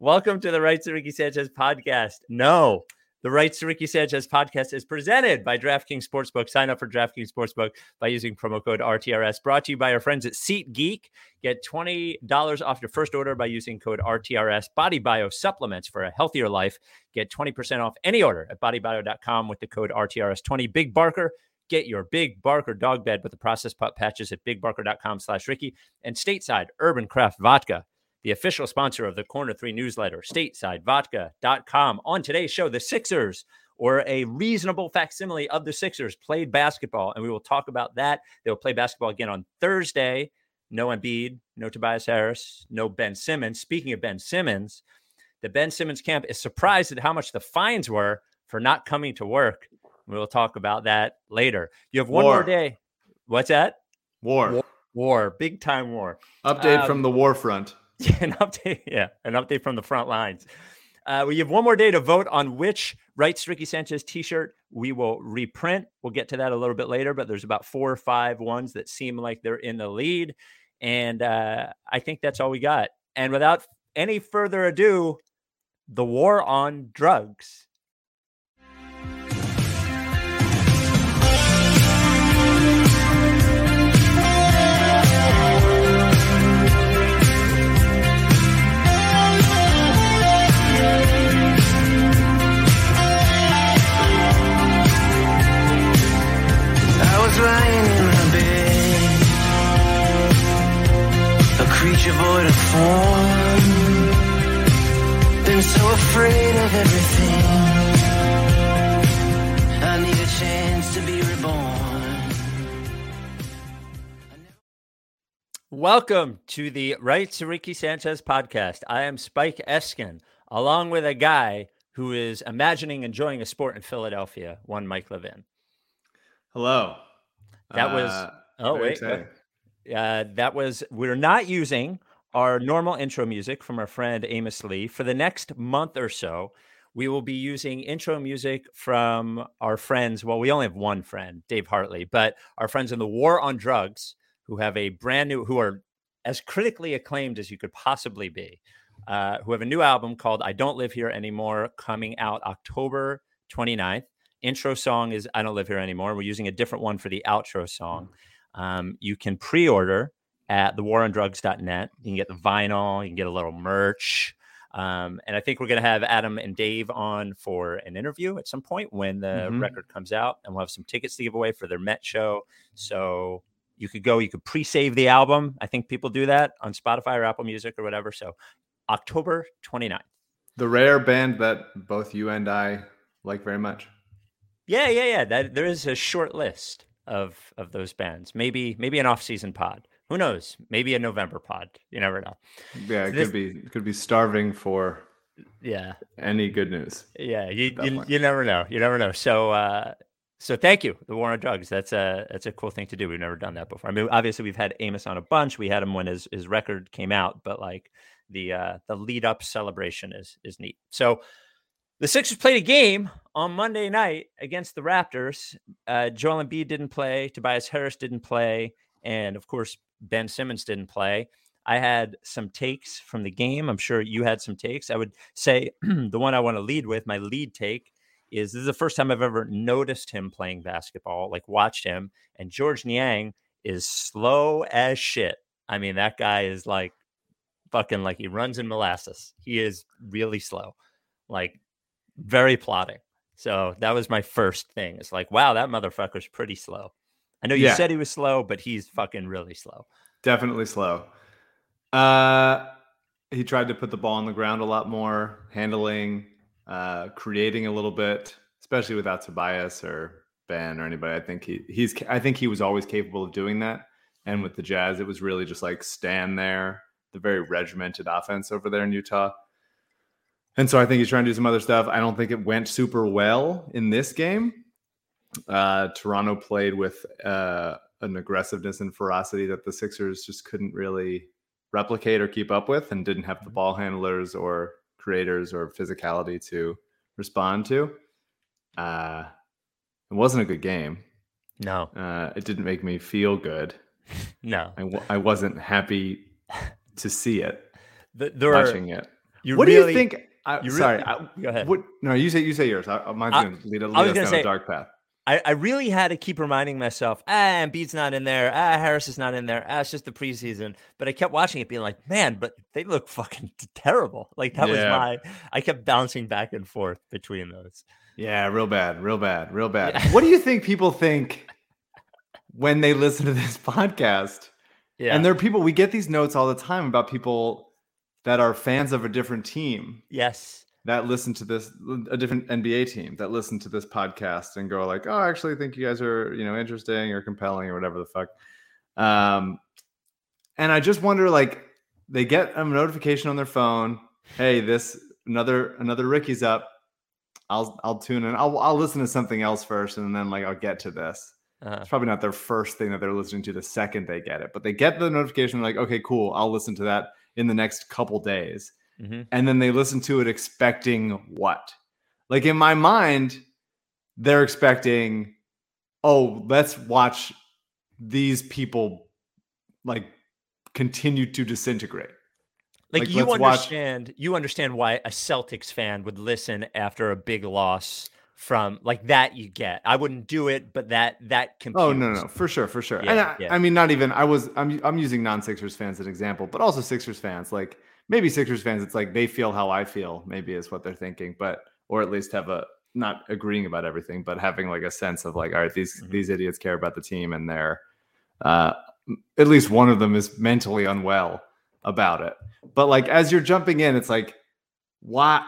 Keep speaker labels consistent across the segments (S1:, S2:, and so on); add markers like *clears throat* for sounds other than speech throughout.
S1: Welcome to the Rights to Ricky Sanchez podcast. No, the Rights to Ricky Sanchez podcast is presented by DraftKings Sportsbook. Sign up for DraftKings Sportsbook by using promo code RTRS. Brought to you by our friends at SeatGeek. Get $20 off your first order by using code RTRS. Body Bio supplements for a healthier life. Get 20% off any order at bodybio.com with the code RTRS20. Big Barker. Get your Big Barker dog bed with the process pup patches at bigbarker.com slash Ricky. And stateside Urban Craft Vodka the official sponsor of the Corner 3 newsletter, statesidevodka.com. On today's show, the Sixers, or a reasonable facsimile of the Sixers, played basketball, and we will talk about that. They will play basketball again on Thursday. No Embiid, no Tobias Harris, no Ben Simmons. Speaking of Ben Simmons, the Ben Simmons camp is surprised at how much the fines were for not coming to work. We will talk about that later. You have one war. more day. What's that?
S2: War. war.
S1: War. Big time war.
S2: Update um, from the war front. *laughs*
S1: an update. Yeah, an update from the front lines. Uh, we have one more day to vote on which Rights Ricky Sanchez t-shirt we will reprint. We'll get to that a little bit later, but there's about four or five ones that seem like they're in the lead, and uh, I think that's all we got. And without any further ado, the war on drugs. A creature void of form Been so afraid of everything I need a chance to be reborn Welcome to the Right to Ricky Sanchez podcast. I am Spike Eskin, along with a guy who is imagining enjoying a sport in Philadelphia, one Mike Levin.
S2: Hello.
S1: That was uh, oh wait, uh, that was we're not using our normal intro music from our friend Amos Lee for the next month or so. We will be using intro music from our friends. Well, we only have one friend, Dave Hartley, but our friends in the War on Drugs, who have a brand new, who are as critically acclaimed as you could possibly be, uh, who have a new album called I Don't Live Here Anymore coming out October 29th intro song is I Don't Live Here Anymore. We're using a different one for the outro song. Um, you can pre order at thewarondrugs.net. You can get the vinyl, you can get a little merch. Um, and I think we're going to have Adam and Dave on for an interview at some point when the mm-hmm. record comes out, and we'll have some tickets to give away for their Met show. So you could go, you could pre save the album. I think people do that on Spotify or Apple Music or whatever. So October 29th.
S2: The rare band that both you and I like very much.
S1: Yeah, yeah, yeah. That there is a short list of of those bands. Maybe maybe an off season pod. Who knows? Maybe a November pod. You never know.
S2: Yeah, it this, could be it could be starving for
S1: yeah
S2: any good news.
S1: Yeah, you, you, you never know. You never know. So uh so thank you, the War on Drugs. That's a that's a cool thing to do. We've never done that before. I mean, obviously we've had Amos on a bunch. We had him when his his record came out, but like the uh the lead up celebration is is neat. So the Sixers played a game on Monday night against the Raptors. Uh, Joel Embiid didn't play. Tobias Harris didn't play. And of course, Ben Simmons didn't play. I had some takes from the game. I'm sure you had some takes. I would say *clears throat* the one I want to lead with, my lead take, is this is the first time I've ever noticed him playing basketball, like watched him. And Georges Niang is slow as shit. I mean, that guy is like fucking like he runs in molasses. He is really slow. Like very plotting. So that was my first thing. It's like, wow, that motherfucker's pretty slow. I know you yeah. said he was slow, but he's fucking really slow.
S2: Definitely slow. Uh he tried to put the ball on the ground a lot more, handling, uh, creating a little bit, especially without Tobias or Ben or anybody. I think he he's I think he was always capable of doing that. And with the Jazz, it was really just like stand there, the very regimented offense over there in Utah. And so I think he's trying to do some other stuff. I don't think it went super well in this game. Uh, Toronto played with uh, an aggressiveness and ferocity that the Sixers just couldn't really replicate or keep up with and didn't have the ball handlers or creators or physicality to respond to. Uh, it wasn't a good game.
S1: No.
S2: Uh, it didn't make me feel good. *laughs*
S1: no.
S2: I w- I wasn't happy *laughs* to see it,
S1: the, there
S2: watching
S1: are,
S2: it
S1: You
S2: what
S1: really,
S2: do you think? I,
S1: you
S2: sorry,
S1: really-
S2: I,
S1: Go ahead.
S2: What, no, you say you say yours. I, mine's
S1: I-
S2: going to lead, lead
S1: I was
S2: us down
S1: say-
S2: a dark path.
S1: I, I really had to keep reminding myself, ah, Embiid's not in there. Ah, Harris is not in there. Ah, it's just the preseason. But I kept watching it, being like, man, but they look fucking *laughs* terrible. Like that was my. I kept bouncing back and forth between those.
S2: Yeah, real bad, real bad, real bad.
S1: Yeah.
S2: What do you think people think when they listen to this *laughs* podcast?
S1: Yeah,
S2: And there are people we get these notes all the time about people that are fans of a different team
S1: yes,
S2: that listen to this a different NBA team that listen to this podcast and go like, "Oh, I actually think you guys are, you know, interesting or compelling or whatever the fuck." Um and I just wonder like they get a notification on their phone, "Hey, this another another Ricky's up. I'll I'll tune in. I'll I'll listen to something else first and then like I'll get to this."
S1: uh,
S2: It's probably not their first thing that they're listening to the second they get it, but they get the notification like, "Okay, cool. I'll listen to that in the next couple days."
S1: mhm.
S2: and then they listen to it expecting what? Like in my mind, they're expecting, oh, let's watch these people like continue to disintegrate.
S1: like,
S2: Like,
S1: you
S2: let's watch-
S1: understand. You understand why a Celtics fan would listen after a big loss from like that. You get. I wouldn't do it, but that that computes.
S2: Oh no, no, for sure, for sure. and I,
S1: yeah.
S2: I mean, not even. I was. I'm. I'm using non-Sixers fans as an example, but also Sixers fans. Like maybe Sixers fans, it's like they feel how I feel. Maybe is what they're thinking, but or at least have a not agreeing about everything, but having like a sense of like, all right, these
S1: Mhm.
S2: these idiots care about the team, and they're uh, at least one of them is mentally unwell about it. But like as you're jumping in, it's like, why?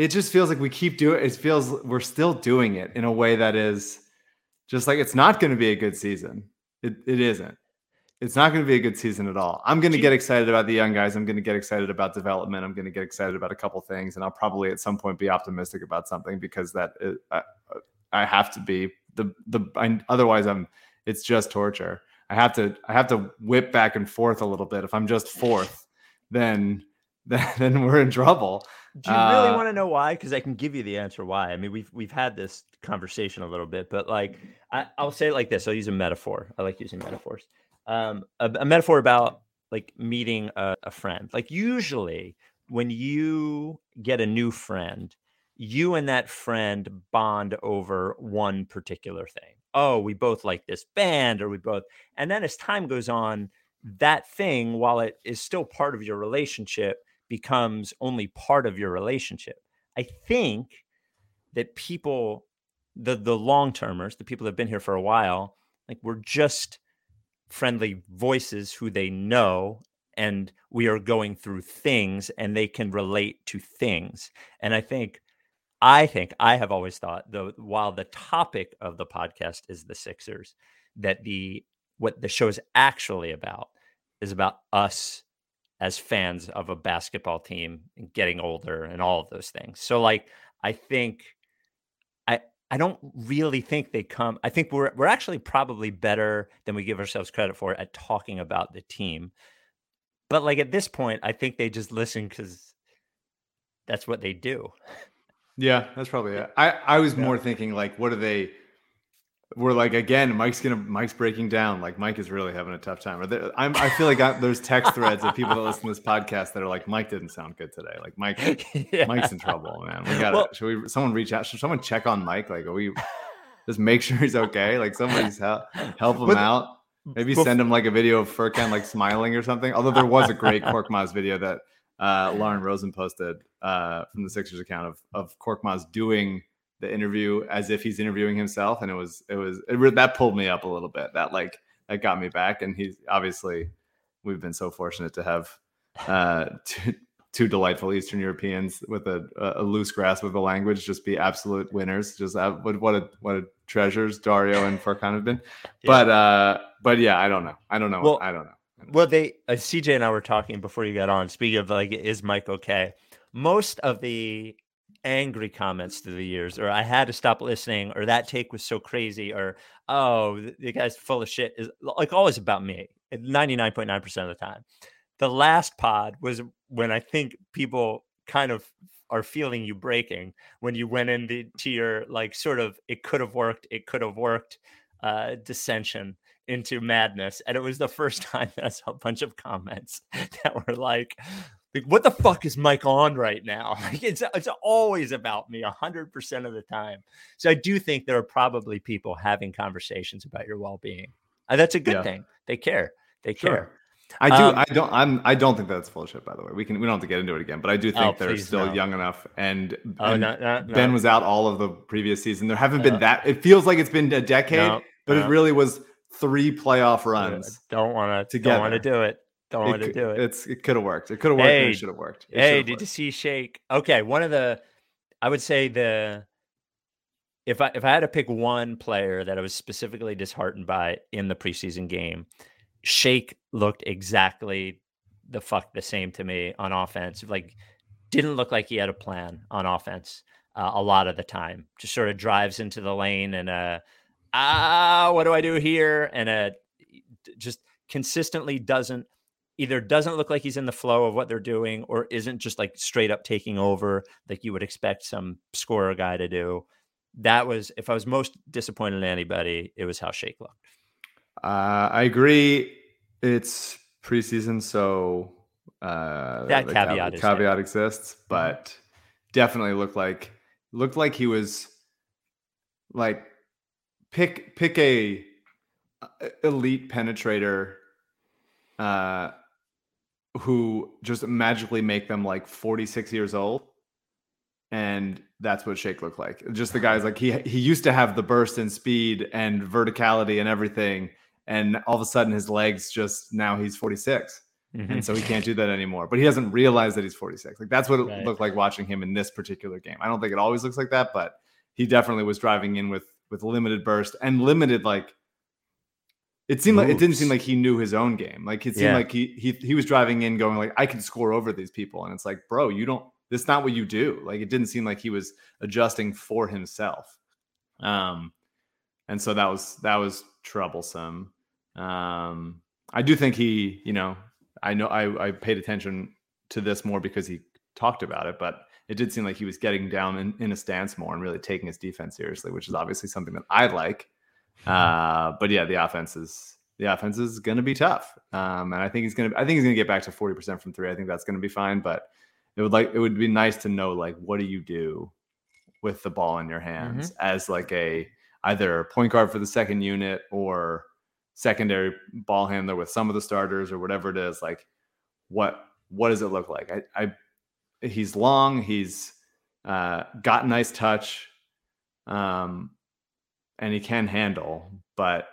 S2: It just feels like we keep doing. It feels we're still doing it in a way that is just like it's not going to be a good season. It it isn't. It's not going to be a good season at all. I'm going to get excited about the young guys. I'm going to get excited about development. I'm going to get excited about a couple things, and I'll probably at some point be optimistic about something because that is, I, I have to be the the. I, otherwise, I'm. It's just torture. I have to. I have to whip back and forth a little bit. If I'm just fourth, then then, *laughs* then we're in trouble.
S1: Do you really
S2: Uh,
S1: want to know why? Because I can give you the answer why. I mean, we've we've had this conversation a little bit, but like I, I'll say it like this. I'll use a metaphor. I like using metaphors. Um, a, a metaphor about like meeting a, a friend. Like usually, when you get a new friend, you and that friend bond over one particular thing. Oh, we both like this band, or we both. And then as time goes on, that thing, while it is still part of your relationship, becomes only part of your relationship. I think that people, the the long termers, the people that have been here for a while, like we're just friendly voices who they know and we are going through things and they can relate to things. And I think I think I have always thought though while the topic of the podcast is the Sixers, that the what the show is actually about is about us as fans of a basketball team and getting older and all of those things. So like I think I I don't really think they come I think we're we're actually probably better than we give ourselves credit for at talking about the team. But like at this point I think they just listen cuz that's what they do.
S2: Yeah, that's probably it. I I was
S1: Yeah.
S2: more thinking like, what are they? We're like again, Mike's gonna Mike's breaking down. Like Mike is really having a tough time. Or there- I'm, I feel like I, there's text *laughs* threads of people that listen to this podcast that are like, Mike didn't sound good today. Like Mike, *laughs*
S1: Yeah.
S2: Mike's in trouble, man. We got to
S1: Well-
S2: Should we? Someone reach out? Should someone check on Mike? Like, are we just make sure he's okay? Like somebody's help help him
S1: But-
S2: out. Maybe
S1: Bef-
S2: send him like a video of Furkan like smiling or something. Although there was a great Korkmaz video that uh, Lauren Rosen posted uh, from the Sixers account of of Korkmaz doing the interview as if he's interviewing himself, and it was it was it, that pulled me up a little bit. That like that got me back, and he's obviously we've been so fortunate to have uh, *laughs* two, two delightful Eastern Europeans with a, a loose grasp of the language just be absolute winners. Just uh, what what a what a treasures Dario and Furkan have been. *laughs* But uh, but yeah, I don't know. I don't know.
S1: Well,
S2: I don't know.
S1: Well, they uh, CJ and I were talking before you got on. Speaking of like, is Mike okay? Most of the angry comments through the years, or I had to stop listening, or that take was so crazy, or oh, the guy's full of shit, is like always about me. Ninety nine point nine percent of the time. The last pod was when I think people kind of are feeling you breaking when you went into to your like sort of it could have worked, it could have worked uh dissension into madness. And it was the *laughs* first time that I saw a bunch of comments *laughs* that were like, like, what the fuck is Mike on right now? *laughs* Like, it's it's always about me hundred percent of the time. So I do think there are probably people having conversations about your well being. And that's a good yeah. thing. They care. They sure. care.
S2: I do. Um, I don't. I'm. I don't think that's bullshit. By the way, we can. We don't have to get into it again. But I do think oh, they're still no. young enough. And, oh, and no, no, Ben was out all of the previous season. There haven't been that. It feels like it's been a decade, but it really was three playoff runs.
S1: Don't want to. Don't want to do it. Don't want to do it.
S2: It's. It could have worked. It could have worked. Hey, it should have worked.
S1: It hey, did worked. you see Shake? Okay, one of the. I would say the. If I if I had to pick one player that I was specifically disheartened by in the preseason game, Shake looked exactly the fuck the same to me on offense. Like, didn't look like he had a plan on offense uh, a lot of the time. Just sort of drives into the lane and uh, ah, what do I do here? And uh, just consistently doesn't either doesn't look like he's in the flow of what they're doing or isn't just like straight up taking over like you would expect some scorer guy to do. That was if I was most disappointed in anybody, it was how Shake looked.
S2: Uh, I agree. It's preseason, so uh,
S1: that caveat
S2: cav- caveat exists, mm-hmm. but definitely looked like looked like he was like pick pick a elite penetrator uh who just magically make them like 46 years old and that's what Shake looked like. Just the guys like he he used to have the burst and speed and verticality and everything, and all of a sudden his legs just now he's 46 mm-hmm. and so he can't do that anymore but he doesn't realize that he's 46 like that's what it right. looked like watching him in this particular game i don't think it always looks like that but he definitely was driving in with with limited burst and limited like it seemed Moves. like it didn't seem like he knew his own game like it seemed yeah. like he he he was driving in going like i can score over these people and it's like bro you don't that's not what you do like it didn't seem like he was adjusting for himself um and so that was that was troublesome um, I do think he, you know, I know I, I paid attention to this more because he talked about it, but it did seem like he was getting down in, in a stance more and really taking his defense seriously, which is obviously something that I like. Uh, but yeah, the offense is the offense is going to be tough, um, and I think he's going to I think he's going to get back to forty percent from three. I think that's going to be fine, but it would like it would be nice to know like what do you do with the ball in your hands mm-hmm. as like a either point guard for the second unit or secondary ball handler with some of the starters or whatever it is like what what does it look like i i he's long he's uh got nice touch um and he can handle but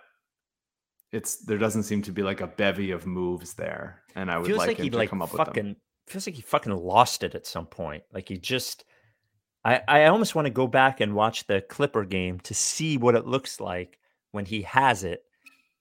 S2: it's there doesn't seem to be like a bevy of moves there and i would feels like, like him to like come up fucking, with them
S1: feels like he fucking lost it at some point like he just I, I almost want to go back and watch the Clipper game to see what it looks like when he has it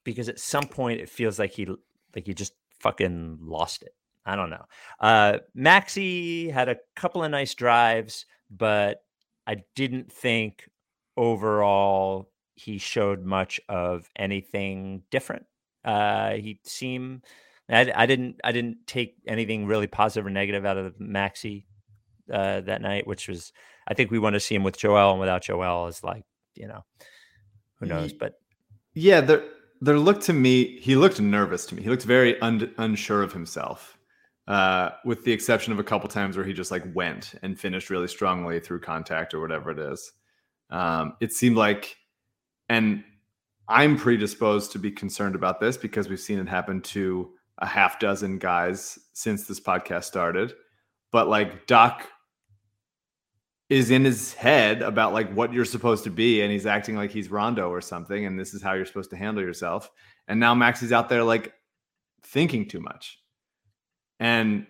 S1: because at some point it feels like he like he just fucking lost it. I don't know. Uh, Maxey had a couple of nice drives, but I didn't think overall he showed much of anything different. Uh, he seemed I, I, didn't I didn't take anything really positive or negative out of Maxey uh, that night, which was I think we want to see him with Joel and without Joel is like you know who knows, but
S2: yeah, there there looked to me he looked nervous to me. He looked very un, unsure of himself. Uh, with the exception of a couple times where he just like went and finished really strongly through contact or whatever it is. Um, it seemed like, and I'm predisposed to be concerned about this because we've seen it happen to a half dozen guys since this podcast started. But like Doc is in his head about like what you're supposed to be and he's acting like he's Rondo or something and this is how you're supposed to handle yourself. And now Max is out there like thinking too much. And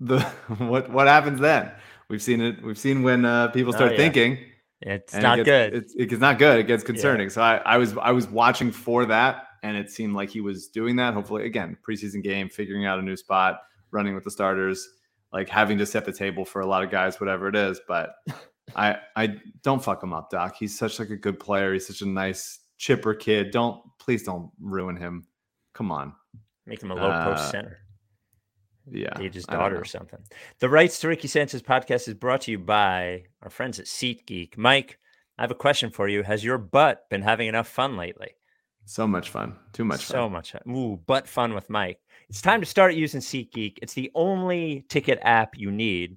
S2: the *laughs* what what happens then? We've seen it we've seen when uh, people oh, start oh, yeah. thinking
S1: it's not it gets,
S2: good. It's, it's not good. It gets concerning. Yeah. So I, I was I was watching for that and it seemed like he was doing that. Hopefully again, preseason game, figuring out a new spot, running with the starters like having to set the table for a lot of guys, whatever it is. But *laughs* I I don't fuck him up, Doc. He's such like a good player. He's such a nice chipper kid. Don't please don't ruin him. Come on.
S1: Make him a low uh, post center.
S2: Yeah.
S1: Date his daughter or something. The Rights to Ricky Sanchez podcast is brought to you by our friends at SeatGeek. Mike, I have a question for you. Has your butt been having enough fun lately?
S2: So much fun. Too much
S1: so
S2: fun.
S1: So much. Ooh, but fun with Mike. It's time to start using SeatGeek. It's the only ticket app you need.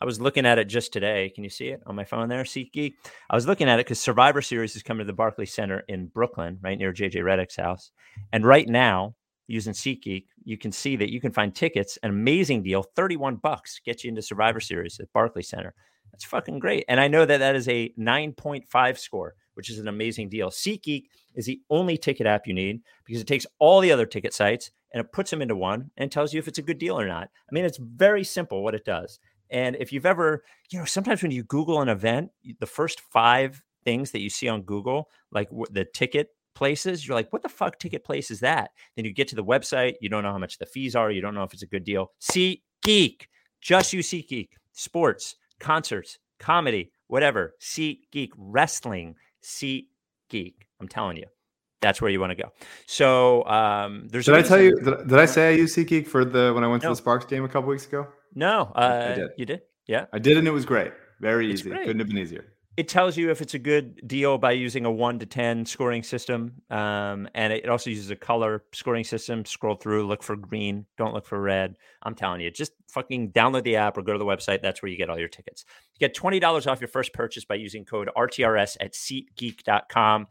S1: I was looking at it just today. Can you see it on my phone there, SeatGeek? I was looking at it because Survivor Series is coming to the Barclays Center in Brooklyn, right near JJ Redick's house. And right now, using SeatGeek, you can see that you can find tickets, an amazing deal, 31 bucks gets you into Survivor Series at Barclays Center. That's fucking great. And I know that that is a 9.5 score, which is an amazing deal. SeatGeek is the only ticket app you need because it takes all the other ticket sites and it puts them into one and tells you if it's a good deal or not. I mean, it's very simple what it does. And if you've ever, you know, sometimes when you Google an event, the first five things that you see on Google, like the ticket places, you're like, what the fuck ticket place is that? Then you get to the website, you don't know how much the fees are, you don't know if it's a good deal. See Geek, just use SeatGeek, sports, concerts, comedy, whatever. Seat Geek, wrestling, Seat Geek. I'm telling you, that's where you want to go. So um, there's.
S2: Did I tell you? Did, did, I say I used SeatGeek for the when I went to the Sparks game a couple weeks ago?
S1: No, uh, I did. You did? Yeah,
S2: I did, and it was great. Very easy. Couldn't have been easier
S1: it tells you if it's a good deal by using a one to 10 scoring system. Um, and it also uses a color scoring system. Scroll through, look for green, don't look for red. I'm telling you, just fucking download the app or go to the website. That's where you get all your tickets. You get $20 off your first purchase by using code RTRS at SeatGeek.com.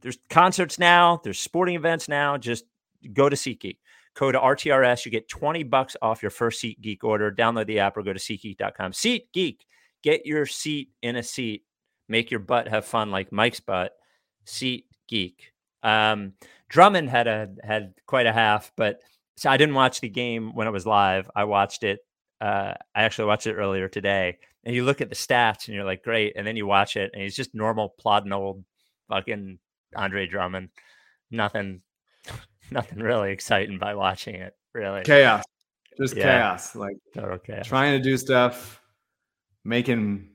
S1: There's concerts now, there's sporting events now. Just go to SeatGeek. Code RTRS, you get 20 bucks off your first SeatGeek order. Download the app or go to SeatGeek.com. SeatGeek, get your seat in a seat make your butt have fun like Mike's butt. Seat geek. Um, Drummond had a had quite a half, but so I didn't watch the game when it was live. I watched it. Uh, I actually watched it earlier today, and you look at the stats, and you're like, great. And then you watch it, and he's just normal, plodding old, fucking Andre Drummond. Nothing, *laughs* nothing really exciting by watching it. Really,
S2: chaos, just yeah. chaos. Like
S1: total chaos.
S2: Trying to do stuff, making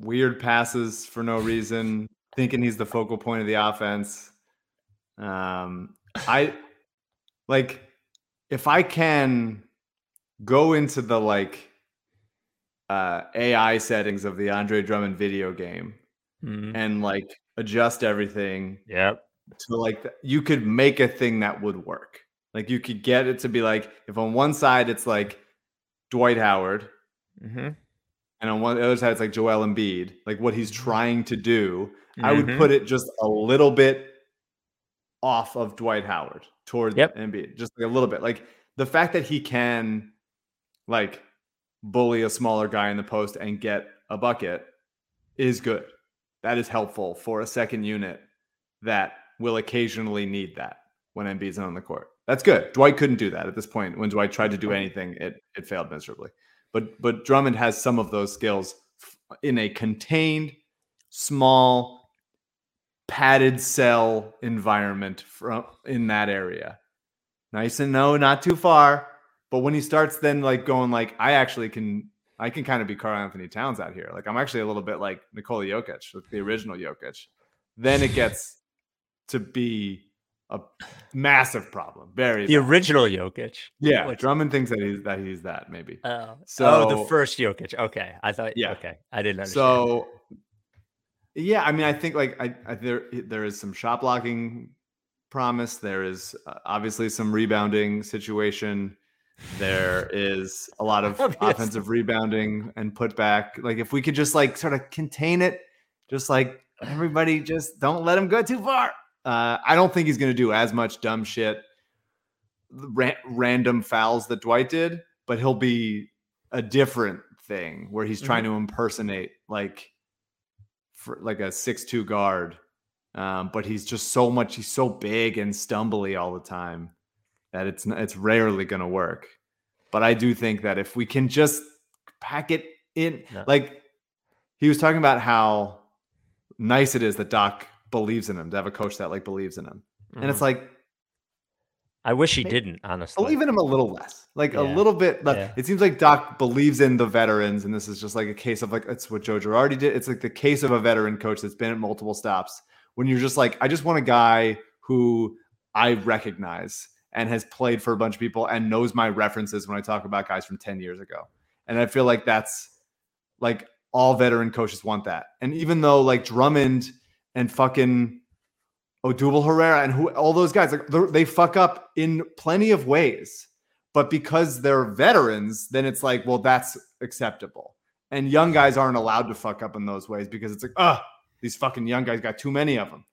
S2: weird passes for no reason, thinking he's the focal point of the offense. Um, I like if I can go into the like uh, AI settings of the Andre Drummond video game mm-hmm. and like adjust everything.
S1: Yep.
S2: To like you could make a thing that would work. Like you could get it to be like if on one side it's like Dwight Howard, mm-hmm and on one the other side it's like Joel Embiid, like what he's trying to do. Mm-hmm. I would mm-hmm. put it just a little bit off of Dwight Howard toward yep. Embiid, just like a little bit. Like the fact that he can like bully a smaller guy in the post and get a bucket is good. That is helpful for a second unit that will occasionally need that when Embiid's on the court. That's good. Dwight couldn't do that at this point. When Dwight tried to do anything, it it failed miserably. But but Drummond has some of those skills in a contained, small, padded cell environment from in that area. Nice and no, not too far. But when he starts then like going like I actually can I can kind of be Karl-Anthony Towns out here. Like I'm actually a little bit like Nikola Jokic, the original Jokic. Then it gets to be a massive problem. Very
S1: the bad. original Jokic.
S2: Yeah, Which, Drummond thinks that he's that he's that maybe.
S1: Oh, so oh, the first Jokic. Okay, I thought. Yeah, okay, I didn't understand.
S2: So, yeah, I mean, I think like I, I there there is some shot blocking promise. There is uh, obviously some rebounding situation. There *laughs* is a lot of offensive rebounding and putback. Like if we could just like sort of contain it, just like everybody, just don't let him go too far. Uh, I don't think he's going to do as much dumb shit, ra- random fouls that Dwight did, but he'll be a different thing where he's trying mm-hmm. to impersonate like for like a six-two guard. Um, but he's just so much, he's so big and stumbly all the time that it's it's rarely going to work. But I do think that if we can just pack it in, no. like he was talking about how nice it is that Doc believes in him, to have a coach that like believes in him. Mm-hmm. And it's mm-hmm. like
S1: I wish he didn't, honestly.
S2: Believe in him a little less. Like yeah. a little bit. Yeah. It seems like Doc believes in the veterans, and this is just like a case of like it's what Joe Girardi did. It's like the case of a veteran coach that's been at multiple stops. When you're just like, I just want a guy who I recognize and has played for a bunch of people and knows my references when I talk about guys from 10 years ago. And I feel like that's like all veteran coaches want that. And even though like Drummond and fucking Odubel Herrera, and who all those guys like they fuck up in plenty of ways. But because they're veterans, then it's like, well, that's acceptable. And young guys aren't allowed to fuck up in those ways because it's like, oh, these fucking young guys got too many of them.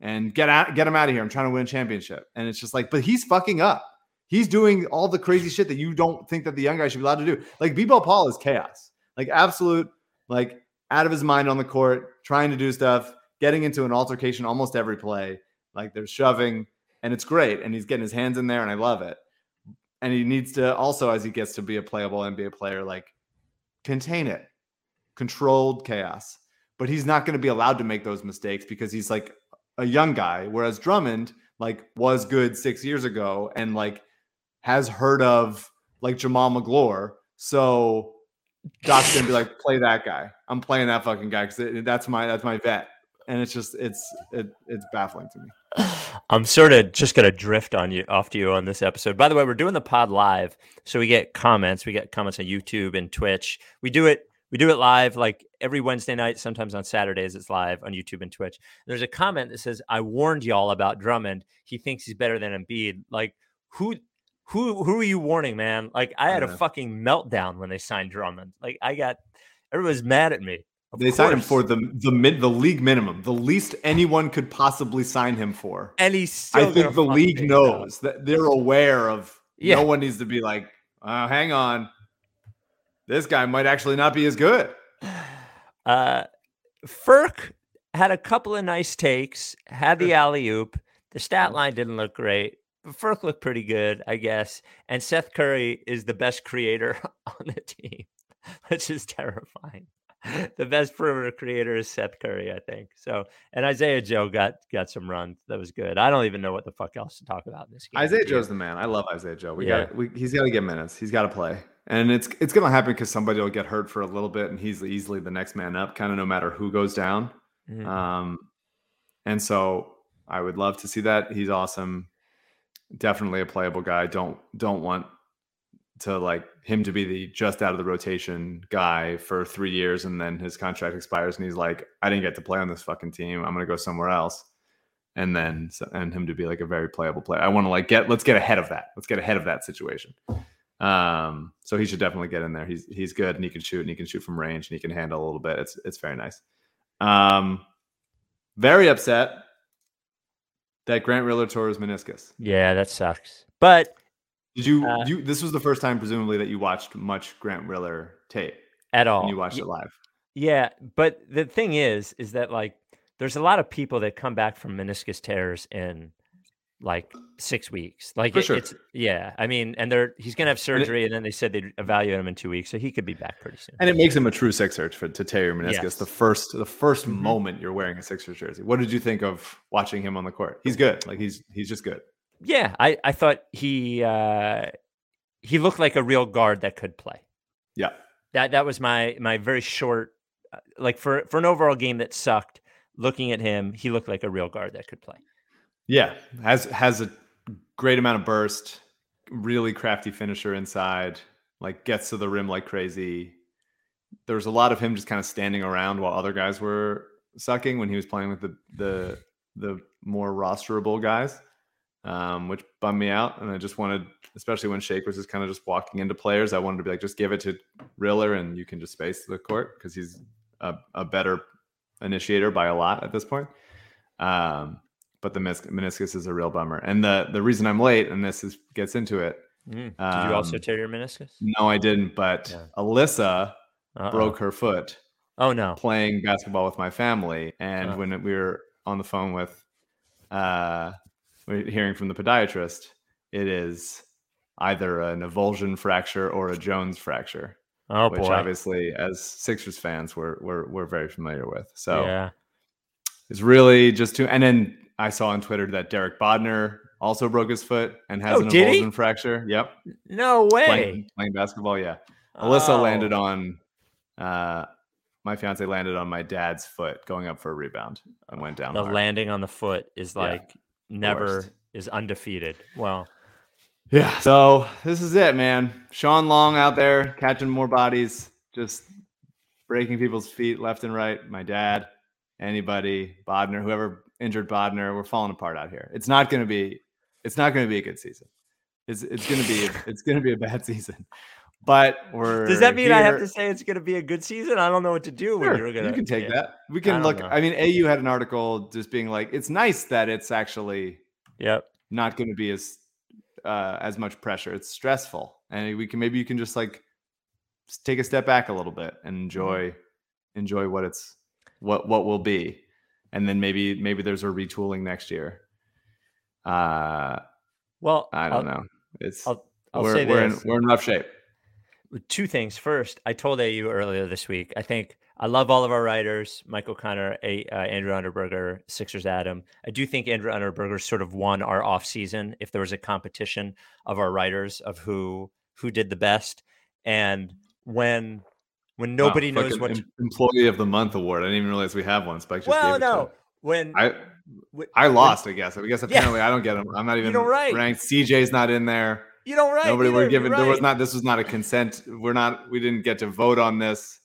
S2: And get out, get them out of here. I'm trying to win a championship. And it's just like, but he's fucking up. He's doing all the crazy shit that you don't think that the young guy should be allowed to do. Like BBall Paul is chaos, like absolute, like out of his mind on the court, trying to do stuff, getting into an altercation almost every play. Like there's shoving, and it's great. And he's getting his hands in there, and I love it. And he needs to also, as he gets to be a playable NBA player, like contain it, controlled chaos. But he's not going to be allowed to make those mistakes because he's like a young guy. Whereas Drummond, like, was good six years ago and like has heard of like Jamaal Magloire. So Doc's gonna be like, play that guy. I'm playing that fucking guy because that's my that's my vet and it's just it's it, it's baffling to me.
S1: I'm sort of just gonna drift on you off to you on this episode. By the way, we're doing the pod live, so we get comments. We get comments on YouTube and Twitch. We do it we do it live like every Wednesday night. Sometimes on Saturdays it's live on YouTube and Twitch. There's a comment that says, "I warned y'all about Drummond. He thinks he's better than Embiid." Like who who who are you warning, man? Like I had a fucking meltdown when they signed Drummond. Like I got everybody's mad at me.
S2: Of they course. signed him for the the mid the league minimum, the least anyone could possibly sign him for.
S1: And he's
S2: I think the league knows that they're aware of. Yeah. No one needs to be like, uh, hang on, this guy might actually not be as good. *sighs*
S1: Uh, Ferk had a couple of nice takes, had the alley oop. The stat line didn't look great, but Ferk looked pretty good, I guess. And Seth Curry is the best creator *laughs* on the team, *laughs* which is terrifying. *laughs* the best perimeter creator is Seth Curry, I think. So, and Isaiah Joe got got some runs. That was good. I don't even know what the fuck else to talk about in this game.
S2: Isaiah Joe's the man. I love Isaiah Joe. We yeah. got we, he's got to get minutes. He's got to play, and it's it's gonna happen because somebody will get hurt for a little bit, and he's easily the next man up, kind of no matter who goes down. Mm-hmm. Um, and so I would love to see that. He's awesome. Definitely a playable guy. Don't don't want to like him to be the just out of the rotation guy for three years and then his contract expires and he's like, I didn't get to play on this fucking team. I'm gonna go somewhere else. And then and him to be like a very playable player. I want to like get let's get ahead of that. Let's get ahead of that situation. Um, so he should definitely get in there. He's he's good and he can shoot and he can shoot from range and he can handle a little bit. It's it's very nice. Um, very upset that Grant Riller tore his meniscus.
S1: Yeah, that sucks. But
S2: did you uh, you this was the first time presumably that you watched much Grant Riller tape
S1: at all?
S2: you watched it live.
S1: Yeah, but the thing is is that like there's a lot of people that come back from meniscus tears in like six weeks. Like it, sure. it's yeah. I mean, and they're he's gonna have surgery, and, it, and, then they said they'd evaluate him in two weeks, so he could be back pretty soon.
S2: And it makes him a true Sixer for to tear your meniscus yes. the first the 1st mm-hmm. moment you're wearing a Sixers jersey. What did you think of watching him on the court? He's good. Like he's he's just good.
S1: Yeah, I, I thought he uh, he looked like a real guard that could play.
S2: Yeah,
S1: that that was my my very short uh, like for for an overall game that sucked. Looking at him, he looked like a real guard that could play.
S2: Yeah, has has a great amount of burst, really crafty finisher inside, like gets to the rim like crazy. There's a lot of him just kind of standing around while other guys were sucking when he was playing with the the the more rosterable guys um, which bummed me out. And I just wanted, especially when Shake was just kind of just walking into players, I wanted to be like, just give it to Riller and you can just space the court because he's a, a, better initiator by a lot at this point. Um, but the meniscus is a real bummer. And the the reason I'm late, and this is gets into it.
S1: Mm. Did um, you also um, tear your meniscus?
S2: No, I didn't. But yeah. Alyssa Uh-oh. broke her foot.
S1: Oh no!
S2: Playing basketball with my family, and uh when we were on the phone with uh, hearing from the podiatrist, it is either an avulsion fracture or a Jones fracture.
S1: Oh
S2: which
S1: boy.
S2: obviously, as Sixers fans, we're we're we're very familiar with. So
S1: yeah.
S2: it's really just too. And then I saw on Twitter that Derek Bodner also broke his foot and has oh, an avulsion he? fracture. Yep.
S1: No way.
S2: Playing, playing basketball, yeah. Alyssa oh. landed on. Uh, my fiance landed on my dad's foot going up for a rebound and went down.
S1: The
S2: hard.
S1: landing on the foot is like never is undefeated. Well,
S2: yeah. So this is it, man. Sean Long out there catching more bodies, just breaking people's feet left and right. My dad, anybody, Bodner, whoever injured Bodner. We're falling apart out here. It's not going to be. It's not going to be a good season. It's it's going to be it's going to be a bad *laughs* season. But we're
S1: Does that mean
S2: here.
S1: I have to say it's going to be a good season? I don't know what to do when
S2: Sure,
S1: you're to.
S2: you can take
S1: yeah.
S2: that. We can
S1: don't
S2: look.
S1: know.
S2: I mean, AU had an article just being like, it's nice that it's actually
S1: Yep.
S2: not going to be as uh, as much pressure. It's stressful, and we can maybe you can just like take a step back a little bit and
S1: Mm-hmm.
S2: enjoy enjoy what it's what what will be, and then maybe maybe there's a retooling next year. Uh,
S1: Well,
S2: I don't
S1: I'll,
S2: know. It's
S1: I'll, I'll
S2: we're
S1: say
S2: we're in we're in rough shape.
S1: Two things. First, I told AU earlier this week. I think I love all of our writers: Michael Connor, A, uh, Andrew Unterberger, Sixers Adam. I do think Andrew Unterberger sort of won our off season. If there was a competition of our writers of who who did the best, and when when
S2: Wow,
S1: nobody knows
S2: fucking
S1: what.
S2: em- employee of the month award. I didn't even realize we have one. Spike just
S1: well,
S2: to
S1: no, when
S2: I
S1: when-
S2: I
S1: when-
S2: lost. I guess. I guess
S1: Yeah.
S2: apparently I don't get them. I'm not even
S1: don't write.
S2: ranked. CJ's not in there.
S1: You don't write.
S2: Nobody were given. There was not. This was not a consent. We're not. We didn't get to vote on this,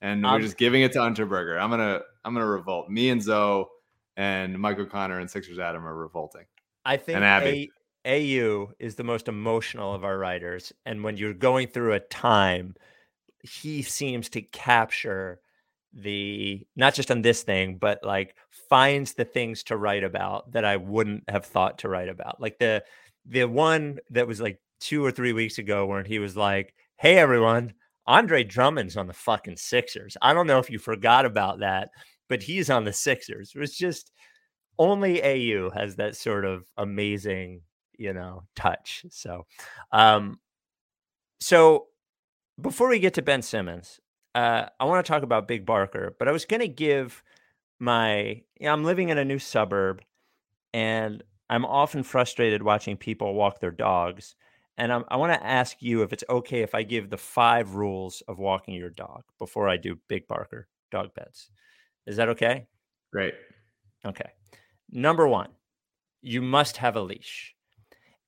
S2: and
S1: Um,
S2: we're just giving it to Unterberger. I'm gonna. I'm gonna revolt. Me and Zoe and Michael Connor and Sixers Adam are revolting.
S1: I think
S2: Abby.
S1: A, AU is the most emotional of our writers. And when you're going through a time, he seems to capture the not just on this thing, but like finds the things to write about that I wouldn't have thought to write about. Like the the one that was like two or three weeks ago where he was like, Hey everyone, Andre Drummond's on the fucking Sixers. I don't know if you forgot about that, but he's on the Sixers. It was just only AU has that sort of amazing, you know, touch. So, um, so before we get to Ben Simmons, uh, I want to talk about Big Barker, but I was going to give my, you know, I'm living in a new suburb and I'm often frustrated watching people walk their dogs. And I'm, I want to ask you if it's okay if I give the five rules of walking your dog before I do Big Barker dog beds. Is that okay?
S2: Great.
S1: Okay. Number one, you must have a leash.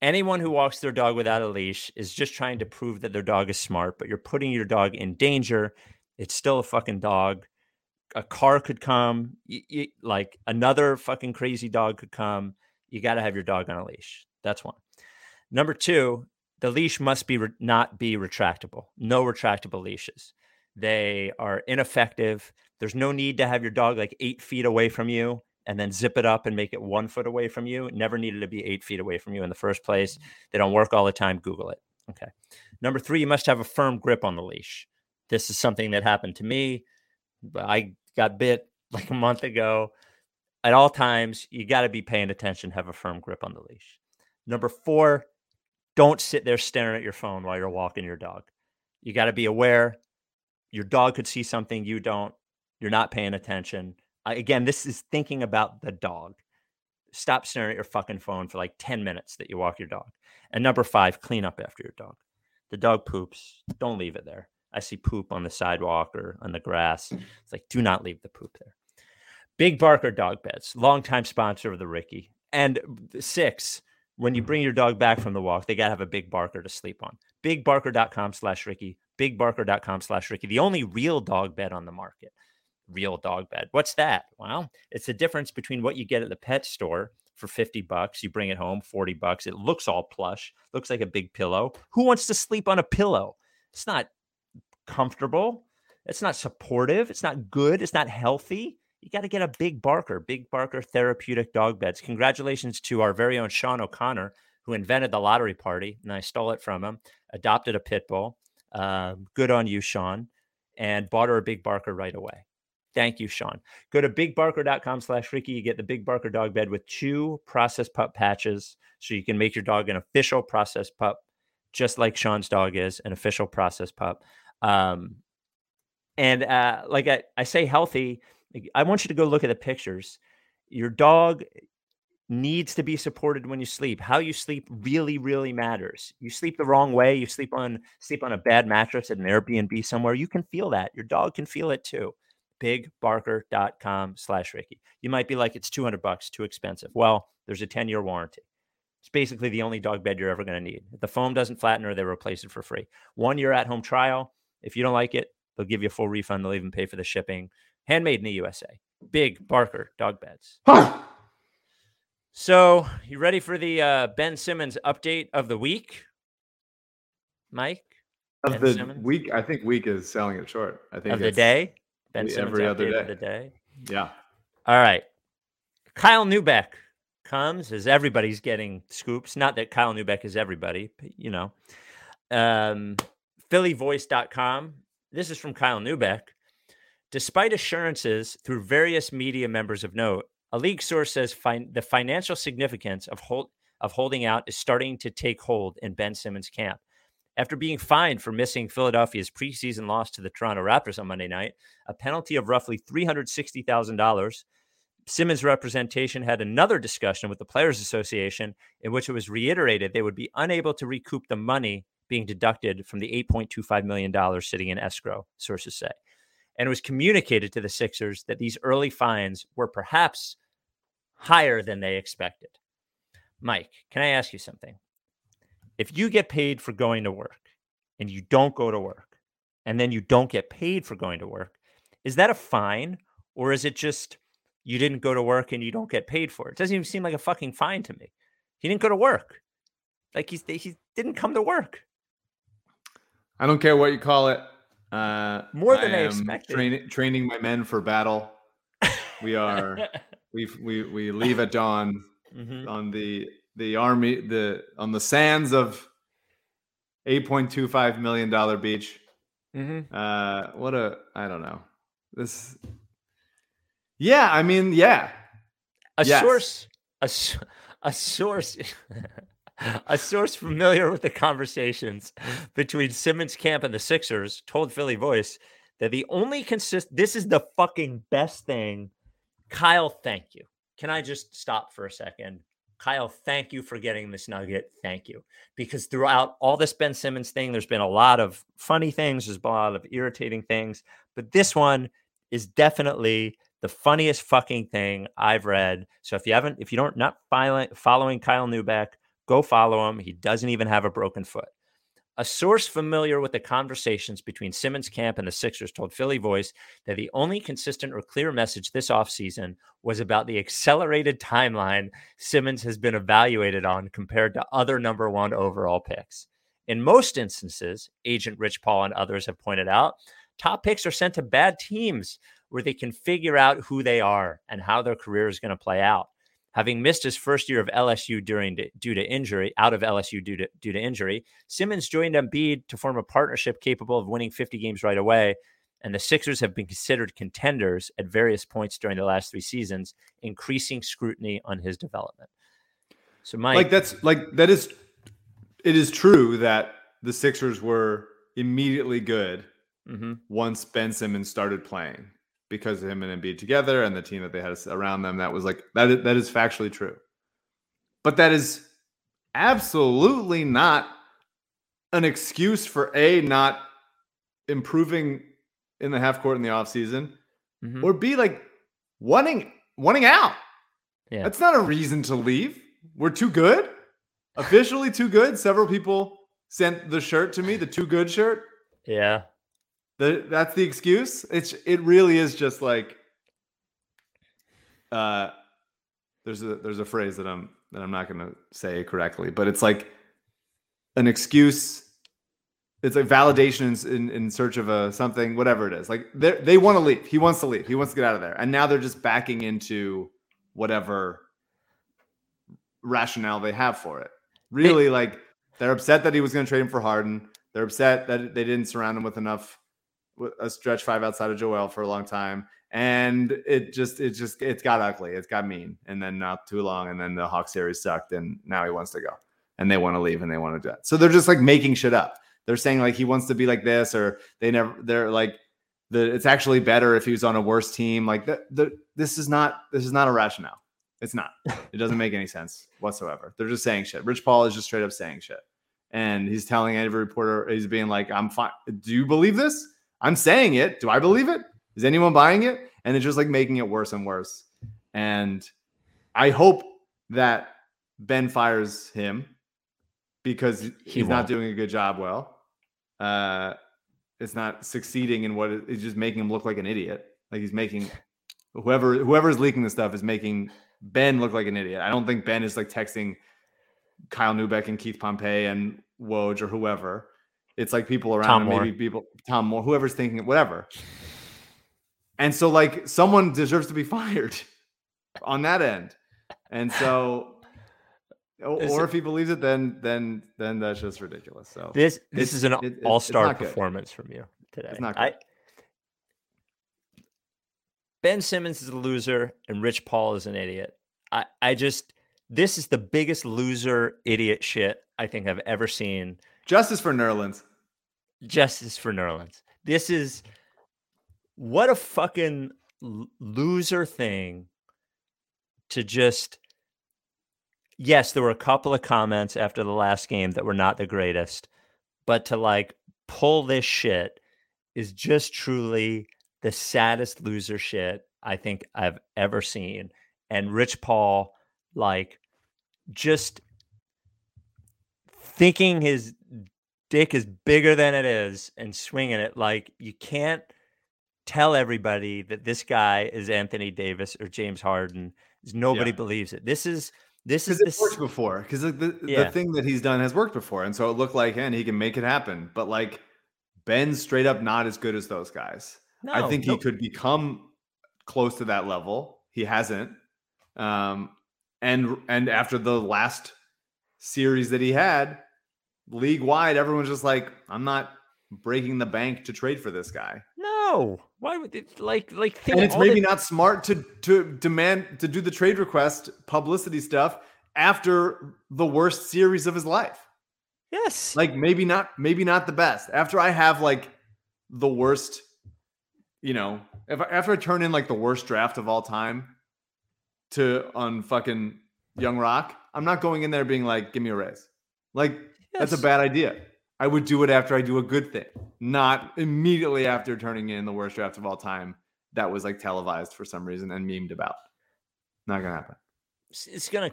S1: Anyone who walks their dog without a leash is just trying to prove that their dog is smart, but you're putting your dog in danger. It's still a fucking dog. A car could come, like another fucking crazy dog could come. You got to have your dog on a leash. That's one. Number two, the leash must be re- not be retractable. No retractable leashes. They are ineffective. There's no need to have your dog like eight feet away from you and then zip it up and make it one foot away from you. It never needed to be eight feet away from you in the first place. Mm-hmm. They don't work all the time. Google it. Okay. Number three, you must have a firm grip on the leash. This is something that happened to me. I got bit like a month ago. At all times, you got to be paying attention, have a firm grip on the leash. Number four, don't sit there staring at your phone while you're walking your dog. You got to be aware your dog could see something you don't. You're not paying attention. Again, this is thinking about the dog. Stop staring at your fucking phone for like 10 minutes that you walk your dog. And number five, clean up after your dog. The dog poops. Don't leave it there. I see poop on the sidewalk or on the grass. It's like, do not leave the poop there. Big Barker Dog Beds, longtime sponsor of the Ricky. And six, when you mm. bring your dog back from the walk, they got to have a Big Barker to sleep on. BigBarker.com slash Ricky. BigBarker.com slash Ricky. The only real dog bed on the market. Real dog bed. What's that? Well, it's the difference between what you get at the pet store for 50 bucks. You bring it home, 40 bucks. It looks all plush, looks like a big pillow. Who wants to sleep on a pillow? It's not comfortable. It's not supportive. It's not good. It's not healthy. You got to get a Big Barker, Big Barker Therapeutic Dog Beds. Congratulations to our very own Sean O'Connor, who invented the lottery party, and I stole it from him. Adopted a pit bull. Um, good on you, Sean, and bought her a Big Barker right away. Thank you, Sean. Go to bigbarker.com slash Ricky. You get the Big Barker dog bed with two processed pup patches so you can make your dog an official processed pup, just like Sean's dog is an official processed pup. Um, and uh, like I, I say, healthy. I want you to go look at the pictures. Your dog needs to be supported when you sleep. How you sleep really, really matters. You sleep the wrong way, you sleep on sleep on a bad mattress at an Airbnb somewhere, you can feel that. Your dog can feel it too. Bigbarker.com slash Ricky. You might be like, it's 200 bucks, too expensive. Well, there's a 10 year warranty. It's basically the only dog bed you're ever going to need. If the foam doesn't flatten or they replace it for free. One year at home trial. If you don't like it, they'll give you a full refund. They'll even pay for the shipping. Handmade in the USA. Big Barker dog beds. So, you ready for the uh, Ben Simmons update of the week, Mike?
S2: Of
S1: Ben
S2: the
S1: Simmons?
S2: week, I think week is selling it short. I think
S1: Of the day, Ben
S2: every
S1: Simmons
S2: other
S1: update of the day.
S2: Yeah.
S1: All right. Kyle Neubeck comes as everybody's getting scoops. Not that Kyle Neubeck is everybody, but you know. Um, PhillyVoice.com. This is from Kyle Neubeck. Despite assurances through various media members of note, a league source says fin- the financial significance of, hold- of holding out is starting to take hold in Ben Simmons' camp. After being fined for missing Philadelphia's preseason loss to the Toronto Raptors on Monday night, a penalty of roughly $360,000, Simmons' representation had another discussion with the Players Association in which it was reiterated they would be unable to recoup the money being deducted from the $8.25 million sitting in escrow, sources say. And it was communicated to the Sixers that these early fines were perhaps higher than they expected. Mike, can I ask you something? If you get paid for going to work and you don't go to work, and then you don't get paid for going to work, is that a fine or is it just you didn't go to work and you don't get paid for it? It doesn't even seem like a fucking fine to me. He didn't go to work. Like he's he didn't come to work.
S2: I don't care what you call it. Uh,
S1: More than I
S2: am
S1: expected.
S2: Training, training my men for battle. We are. *laughs* we we we leave at dawn
S1: Mhm.
S2: on the the army the on the sands of 8.25 million dollar beach.
S1: Mhm.
S2: Uh, what a I don't know this. Yeah, I mean, yeah,
S1: A
S2: Yes.
S1: source, a source, *laughs* *laughs* a source familiar with the conversations between Simmons Camp and the Sixers told Philly Voice that the only consist. This is the fucking best thing. Kyle, thank you. Can I just stop for a second? Kyle, thank you for getting this nugget. Thank you. Because throughout all this Ben Simmons thing, there's been a lot of funny things, there's been a lot of irritating things, but this one is definitely the funniest fucking thing I've read. So if you haven't, if you don't not following following Kyle Neubeck, go follow him. He doesn't even have a broken foot. A source familiar with the conversations between Simmons Camp and the Sixers told Philly Voice that the only consistent or clear message this offseason was about the accelerated timeline Simmons has been evaluated on compared to other number one overall picks. In most instances, agent Rich Paul and others have pointed out, top picks are sent to bad teams where they can figure out who they are and how their career is going to play out. Having missed his first year of LSU during due to injury, out of LSU due to due to injury, Simmons joined Embiid to form a partnership capable of winning 50 games right away. And the Sixers have been considered contenders at various points during the last three seasons, increasing scrutiny on his development. So, Mike,
S2: like that's like that is. It is true that the Sixers were immediately good
S1: mhm,
S2: once Ben Simmons started playing because of him and Embiid together and the team that they had around them. That was like that. Is, that is factually true, but that is absolutely not an excuse for a not improving in the half court in the offseason
S1: mhm.
S2: or b like wanting wanting out.
S1: Yeah.
S2: That's not a reason to leave. We're too good. Officially too good. Several people sent the shirt to me, the too good shirt.
S1: yeah,
S2: The, that's the excuse. It's it really is just like uh there's a there's a phrase that I'm that I'm not gonna say correctly, but it's like an excuse. It's like validation in, in, in search of a something, whatever it is. Like they they want to leave. He wants to leave. He wants to get out of there. And now they're just backing into whatever rationale they have for it. Really, like they're upset that he was going to trade him for Harden. They're upset that they didn't surround him with enough a stretch five outside of Joel for a long time. And it just it just it's got ugly. It's got mean. And then not too long. And then the Hawk series sucked. And now he wants to go. And they want to leave and they want to do that. So they're just like making shit up. They're saying like he wants to be like this, or they never they're like the it's actually better if he was on a worse team. Like the, the this is not this is not a rationale. It's not. It doesn't make any sense whatsoever. They're just saying shit. Rich Paul is just straight up saying shit. And he's telling every reporter, he's being like, I'm fine. Do you believe this? I'm saying it. Do I believe it? Is anyone buying it? And it's just like making it worse and worse. And I hope that Ben fires him because he's not
S1: won't.
S2: doing a good job well. Uh, it's not succeeding in what it, it's just making him look like an idiot. Like he's making whoever whoever's leaking the stuff is making Ben look like an idiot. I don't think Ben is like texting Kyle Neubeck and Keith Pompey and Woj or whoever. It's like people around
S1: Tom
S2: him, maybe people, Tom Moore, whoever's thinking it, whatever. And so, like, someone deserves to be *laughs* fired on that end. And so, or,
S1: Is
S2: if he believes it, then then then that's just ridiculous. So
S1: This this is an
S2: it- it-
S1: all-star
S2: not good.
S1: performance from you today.
S2: It's not
S1: I,
S2: good.
S1: ben Simmons is a loser and Rich Paul is an idiot. I, I just this is the biggest loser idiot shit I think I've ever seen.
S2: Justice for Nerlens.
S1: Justice for Nerlens. This is what a fucking loser thing to just yes, there were a couple of comments after the last game that were not the greatest, but to like pull this shit is just truly the saddest loser shit I think I've ever seen. And Rich Paul, like, just thinking his dick is bigger than it is and swinging it like you can't tell everybody that this guy is Anthony Davis or James Harden. Nobody
S2: Yeah.
S1: believes it. This is this is this
S2: worked before. Because the, the,
S1: Yeah.
S2: the thing that he's done has worked before. And so it looked like, and he can make it happen. But like Ben's straight up not as good as those guys. I think
S1: no-
S2: he could become close to that level. He hasn't. Um, and and after the last series that he had, league wide, everyone's just like, I'm not breaking the bank to trade for this guy.
S1: No. Why would it like like think
S2: And it's maybe
S1: the-
S2: not smart to to demand to do the trade request publicity stuff after the worst series of his life.
S1: Yes.
S2: Like maybe not maybe not the best. After I have like the worst, you know, if I, after I turn in like the worst draft of all time to on fucking Young Rock, I'm not going in there being like, give me a raise. Like that's a bad idea. I would do it after I do a good thing, not immediately after turning in the worst draft of all time that was like televised for some reason and memed about. Not gonna happen.
S1: it's- gonna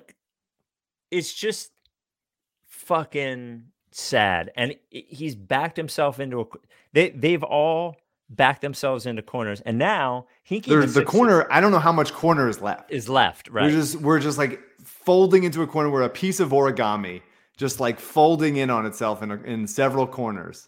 S1: it's just fucking sad and he's backed himself into a they they've all backed themselves into corners and now he can
S2: There's the corner. I don't know how much corner is left.
S1: is left right
S2: We're just we're just like folding into a corner. We're a piece of origami, just like folding in on itself in in several corners.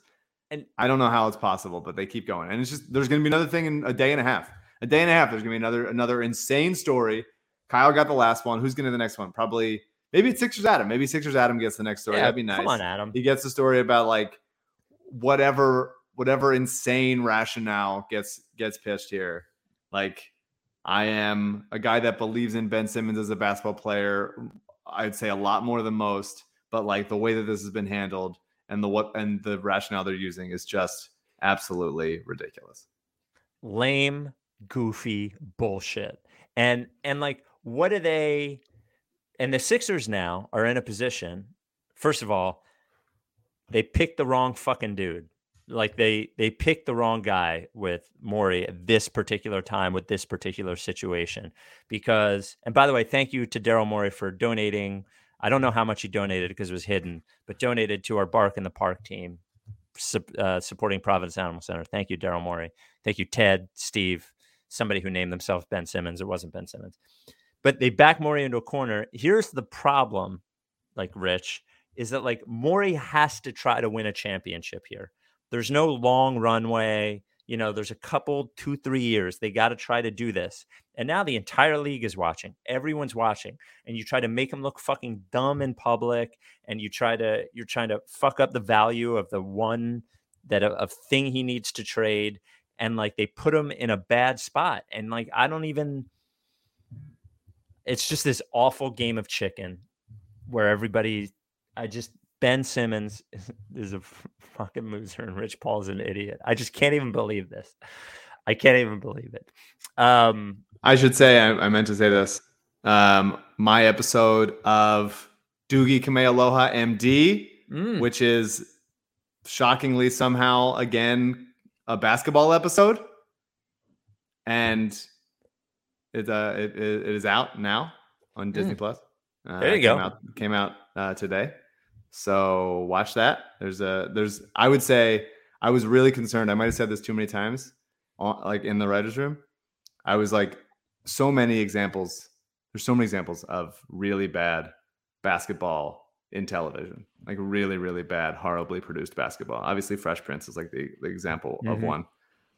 S1: And-
S2: I don't know how it's possible, but they keep going. And it's just there's going to be another thing in a day and a half. A day and a half. There's going to be another another insane story. Kyle got the last one. Who's going to the next one? Probably maybe it's Sixers Adam. Maybe Sixers Adam gets the next story.
S1: Yeah,
S2: That'd be nice.
S1: come on adam
S2: He gets the story about like whatever whatever insane rationale gets gets pitched here. Like I am a guy that believes in Ben Simmons as a basketball player. I'd say a lot more than most, but like the way that this has been handled and the what and the rationale they're using is just absolutely ridiculous.
S1: lame goofy bullshit and and like what do they and the sixers now are in a position first of all they picked the wrong fucking dude like they they picked the wrong guy with Morey at this particular time with this particular situation because and by the way thank you to Daryl Morey for donating I don't know how much he donated because it was hidden but donated to our Bark in the Park team sup- uh, supporting Providence Animal Center. Thank you Daryl Morey. Thank you Ted Steve somebody who named themselves Ben Simmons. It wasn't Ben Simmons. But they back Morey into a corner. Here's the problem like Rich is that like Morey has to try to win a championship here. There's no long runway. You know, there's a couple, two, three years. They got to try to do this. And now the entire league is watching. Everyone's watching. And you try to make them look fucking dumb in public. And you try to, you're trying to fuck up the value of the one that uh, a, a thing he needs to trade. And like they put him in a bad spot. And like, I don't even, it's just this awful game of chicken where everybody, I just, Ben Simmons *laughs* is, a fucking loser and Rich Paul's an idiot. I just can't even believe this. I can't even believe it. Um,
S2: I should say I, I meant to say this. Um, my episode of Doogie Kamealoha MD,
S1: mm,
S2: which is shockingly somehow again a basketball episode, and it uh it, it it is out now on Disney Plus. Uh.
S1: There you
S2: it
S1: go.
S2: Came out, came out uh, today, so watch that. There's a there's I would say I was really concerned. I might have said this too many times, like in the writers' room. I was like, so many examples There's so many examples of really bad basketball in television, like really, really bad, horribly produced basketball. Obviously, Fresh Prince is like the, the example mm-hmm. of one.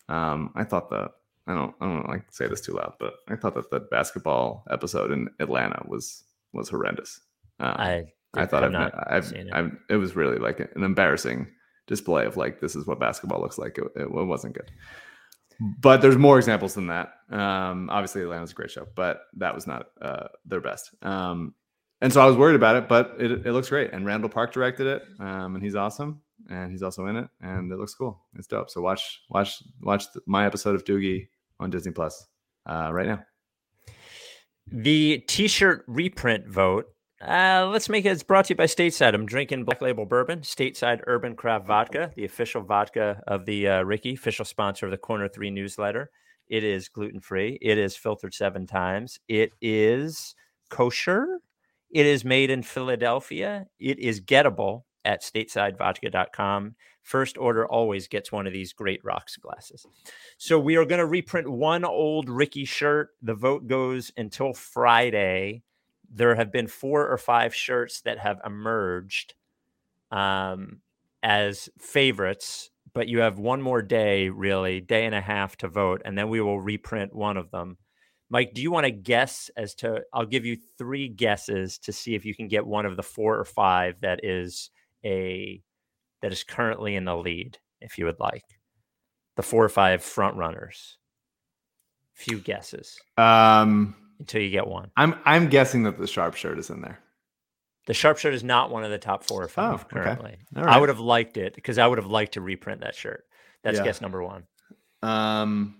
S2: Um, I thought that I don't I don't like say this too loud, but I thought that the basketball episode in Atlanta was was horrendous. Um, I I thought I've, not I've, I've, I've, it was really like an embarrassing display of like this is what basketball looks like. It, it, it wasn't good. But there's more examples than that. Um, obviously, Atlanta's a great show, but that was not uh, their best. Um, and so I was worried about it, but it, it looks great. And Randall Park directed it, um, and he's awesome, and he's also in it, and it looks cool. It's dope. So watch watch watch the, my episode of Doogie on Disney Plus uh, right now.
S1: The T-shirt reprint vote uh, let's make it. It's brought to you by Stateside. I'm drinking Black Label Bourbon, Stateside Urban Craft Vodka, the official vodka of the uh, Ricky, official sponsor of the Corner Three newsletter. It is gluten free. It is filtered seven times. It is kosher. It is made in Philadelphia. It is gettable at statesidevodka.com. First order always gets one of these great rocks glasses. So we are going to reprint one old Ricky shirt. The vote goes until Friday there have been four or five shirts that have emerged um, as favorites, but you have one more day, really, day and a half to vote, and then we will reprint one of them. Mike, do you want to guess as to? I'll give you three guesses to see if you can get one of the four or five that is a that is currently in the lead, if you would like. The four or five front runners. Few guesses. Um until you get one.
S2: I'm I'm guessing that the sharp shirt is in there.
S1: The sharp shirt is not one of the top four or five oh, currently. Okay. Right. I would have liked it because I would have liked to reprint that shirt. That's yeah. guess number one. Um,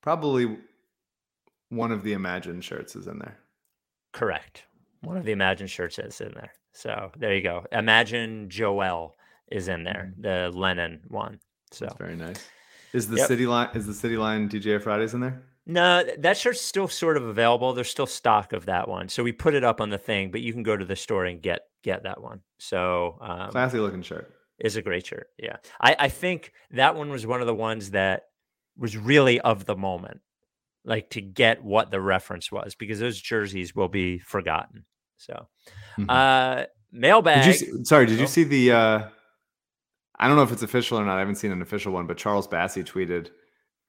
S2: probably one of the Imagine shirts is in there.
S1: Correct. One of the Imagine shirts is in there. So there you go. Imagine Joel is in there, mm-hmm. the Lennon one. So
S2: That's very nice. Is the yep. city line is the city line DJ Fridays in there?
S1: No, that shirt's still sort of available. There's still stock of that one, so we put it up on the thing. But you can go to the store and get get that one. So
S2: um, classy looking shirt
S1: is a great shirt. Yeah, I, I think that one was one of the ones that was really of the moment, like to get what the reference was, because those jerseys will be forgotten. So, mm-hmm. uh, mailbag.
S2: Did you see, sorry, did you oh. see the? uh I don't know if it's official or not. I haven't seen an official one, but Charles Bassey tweeted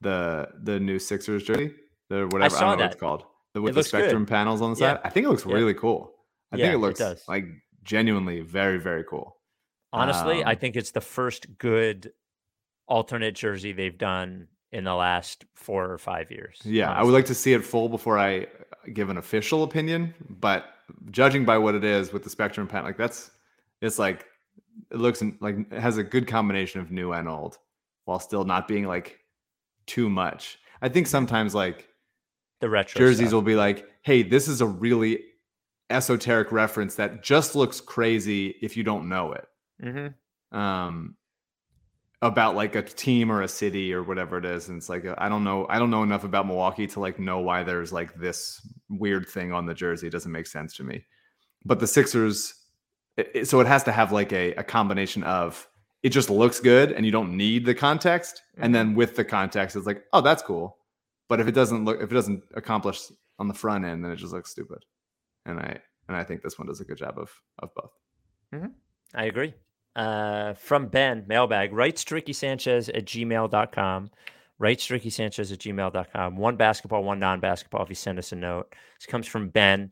S2: the the new Sixers jersey, the whatever I, I don't know that. what it's called, the, with the spectrum good. panels on the side. Yeah. I think it looks yeah. really cool. I yeah, think it looks it like genuinely very very cool.
S1: Honestly, um, I think it's the first good alternate jersey they've done in the last four or five years.
S2: Yeah, honestly. I would like to see it full before I give an official opinion, but judging by what it is with the spectrum panel, like that's it's like it looks like it has a good combination of new and old while still not being like too much. I think sometimes like
S1: the retro
S2: jerseys stuff. will be like, "Hey, this is a really esoteric reference that just looks crazy if you don't know it." Mm-hmm. Um, about like a team or a city or whatever it is, and it's like I don't know, I don't know enough about Milwaukee to like know why there's like this weird thing on the jersey. It doesn't make sense to me. But the Sixers, it, so it has to have like a, a combination of it just looks good and you don't need the context. Mm-hmm. And then with the context, it's like, oh, that's cool. But if it doesn't look, if it doesn't accomplish on the front end, then it just looks stupid. And I and I think this one does a good job of of both.
S1: Mm-hmm. I agree. Uh, from Ben, mailbag, writes Ricky Sanchez at gmail.com. Writes Ricky Sanchez at gmail.com. One basketball, one non basketball if you send us a note. This comes from Ben.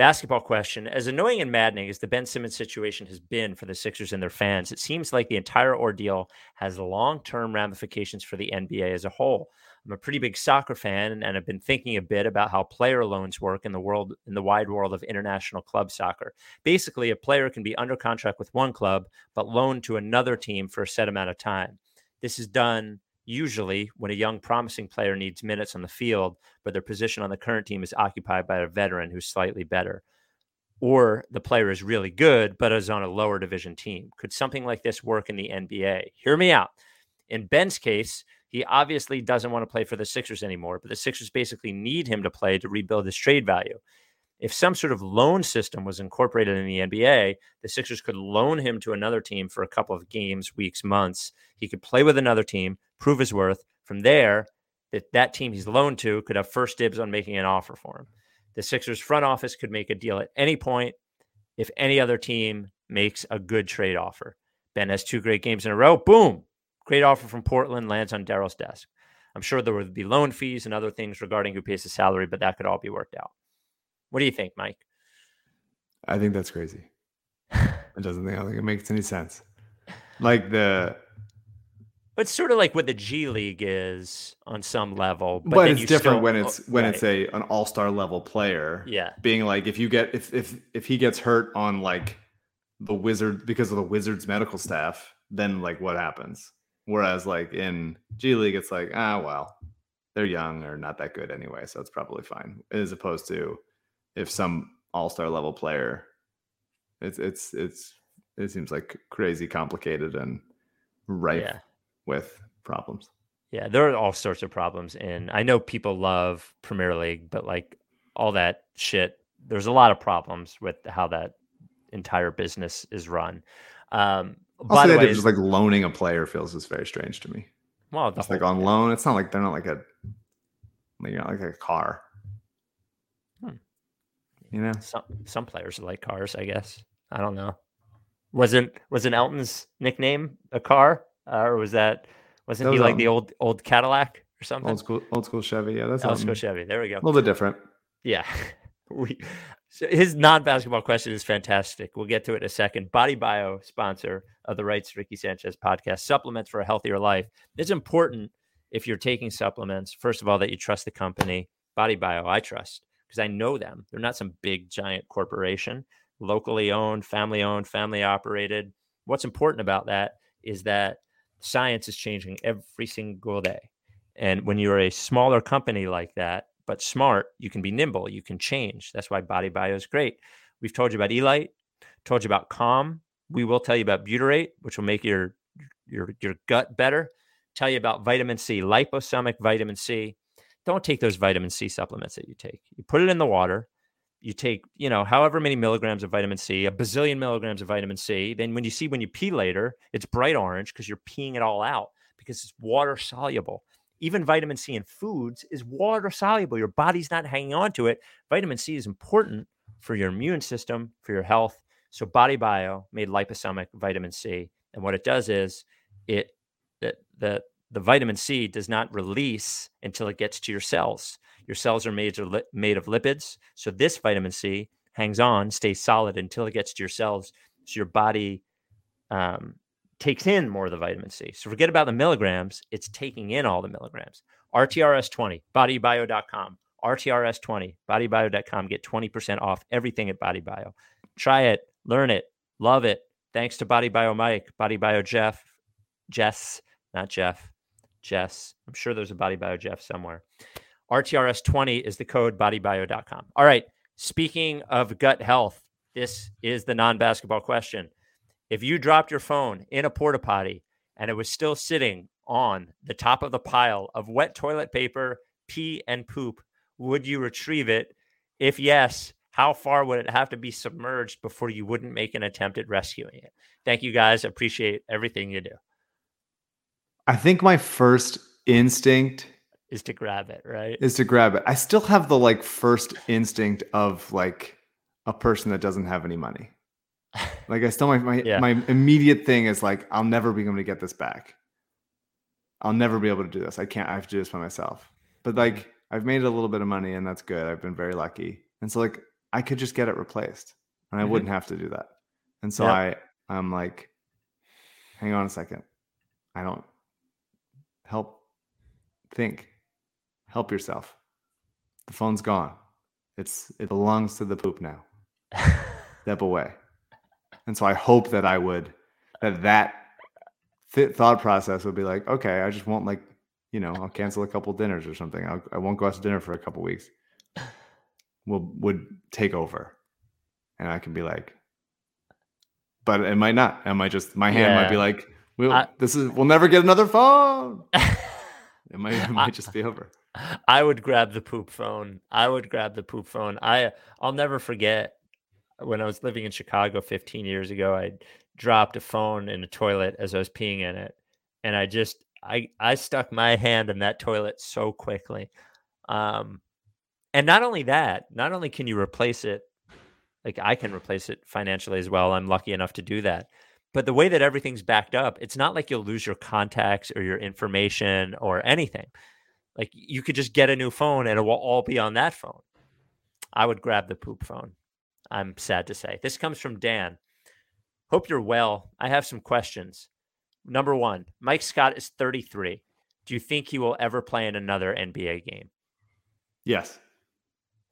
S1: Basketball question. As annoying and maddening as the Ben Simmons situation has been for the Sixers and their fans, it seems like the entire ordeal has long term ramifications for the NBA as a whole. I'm a pretty big soccer fan and, have been thinking a bit about how player loans work in the world in the wide world of international club soccer. Basically, a player can be under contract with one club but loaned to another team for a set amount of time. This is done usually when a young promising player needs minutes on the field, but their position on the current team is occupied by a veteran who's slightly better. Or the player is really good, but is on a lower division team. Could something like this work in the NBA? Hear me out. In Ben's case, he obviously doesn't want to play for the Sixers anymore, but the Sixers basically need him to play to rebuild his trade value if some sort of loan system was incorporated in the NBA, the Sixers could loan him to another team for a couple of games, weeks, months. He could play with another team, prove his worth. From there, that that team he's loaned to could have first dibs on making an offer for him. The Sixers front office could make a deal at any point if any other team makes a good trade offer. Ben has two great games in a row. Boom. Great offer from Portland lands on Daryl's desk. I'm sure there would be loan fees and other things regarding who pays the salary, but that could all be worked out. What do you think, Mike?
S2: I think that's crazy. *laughs* it doesn't think I think it makes any sense. Like the
S1: it's sort of like what the G League is on some level,
S2: but, but it's different still, when it's when right. it's a an all star level player.
S1: Yeah,
S2: being like if you get if if if he gets hurt on like the wizard because of the Wizards medical staff, then like what happens? Whereas like in G League, it's like ah well, they're young or not that good anyway, so it's probably fine. As opposed to if some all star level player, it's it's it's it seems like crazy complicated and rife yeah. with problems.
S1: Yeah, there are all sorts of problems, and I know people love Premier League, but like all that shit, there's a lot of problems with how that entire business is run. Um,
S2: also, by the way, just like loaning a player feels is very strange to me.
S1: Well,
S2: it's like on loan. It's not like they're not like a, you know, like a car. You know,
S1: some some players like cars. I guess I don't know. Wasn't wasn't Elton's nickname a car, uh, or was that wasn't that was he like the old old Cadillac or something?
S2: Old school old school Chevy. Yeah, that's
S1: old Elton. school Chevy. There we go.
S2: A little bit different.
S1: Yeah. *laughs* we so his non-basketball question is fantastic. We'll get to it in a second. Body Bio, sponsor of the Rights Ricky Sanchez podcast, supplements for a healthier life. It's important if you're taking supplements, first of all, that you trust the company. Body Bio, I trust because I know them. They're not some big giant corporation locally owned, family owned, family operated. What's important about that is that science is changing every single day. And when you're a smaller company like that, but smart, you can be nimble, you can change. That's why Body Bio is great. We've told you about Elite, told you about Calm. We will tell you about butyrate, which will make your your your gut better. Tell you about vitamin C, liposomic vitamin C. Don't take those vitamin C supplements that you take. You put it in the water, you take, you know, however many milligrams of vitamin C, a bazillion milligrams of vitamin C. Then when you see when you pee later, it's bright orange because you're peeing it all out because it's water soluble. Even vitamin C in foods is water soluble. Your body's not hanging on to it. Vitamin C is important for your immune system, for your health. So Body Bio made liposomic vitamin C. And what it does is it the the the vitamin C does not release until it gets to your cells. Your cells are made, of made of lipids. So this vitamin C hangs on, stays solid until it gets to your cells. So your body um, takes in more of the vitamin C. So forget about the milligrams. It's taking in all the milligrams. RTRS20, bodybio.com. RTRS20, bodybio.com. Get 20% off everything at Body Bio. Try it, learn it, love it. Thanks to Body Bio Mike, Body Bio Jeff, Jess, not Jeff, Jess. I'm sure there's a Body Bio Jeff somewhere. RTRS20 is the code bodybio.com. All right. Speaking of gut health, this is the non basketball question. If you dropped your phone in a porta potty and it was still sitting on the top of the pile of wet toilet paper, pee, and poop, would you retrieve it? If yes, how far would it have to be submerged before you wouldn't make an attempt at rescuing it? Thank you guys. Appreciate everything you do.
S2: I think my first instinct
S1: is to grab it, right?
S2: Is to grab it. I still have the like first instinct of like a person that doesn't have any money. *laughs* Like I still my my, yeah. my immediate thing is like I'll never be able to get this back. I'll never be able to do this. I can't. I have to do this by myself. But like I've made a little bit of money and that's good. I've been very lucky. And so like I could just get it replaced and I mm-hmm. wouldn't have to do that. And so I I'm like hang on a second. I don't help think help yourself. The phone's gone. It's it belongs to the poop now. *laughs* Step away. And so I hope that I would that that th- thought process would be like, okay, I just won't like, you know, I'll cancel a couple dinners or something. I'll, I will not go out to dinner for a couple weeks. Will would take over, and I can be like, but it might not. I might just my hand yeah. might be like, we'll, I, this is we'll never get another phone. *laughs* it might it might I, just be over.
S1: I would grab the poop phone. I would grab the poop phone. I I'll never forget when I was living in Chicago 15 years ago. I dropped a phone in a toilet as I was peeing in it, and I just I I stuck my hand in that toilet so quickly. Um, and not only that, not only can you replace it, like I can replace it financially as well. I'm lucky enough to do that. But the way that everything's backed up, it's not like you'll lose your contacts or your information or anything. Like you could just get a new phone and it will all be on that phone. I would grab the poop phone. I'm sad to say. This comes from Dan. Hope you're well. I have some questions. Number one, Mike Scott is 33. Do you think he will ever play in another NBA game?
S2: Yes.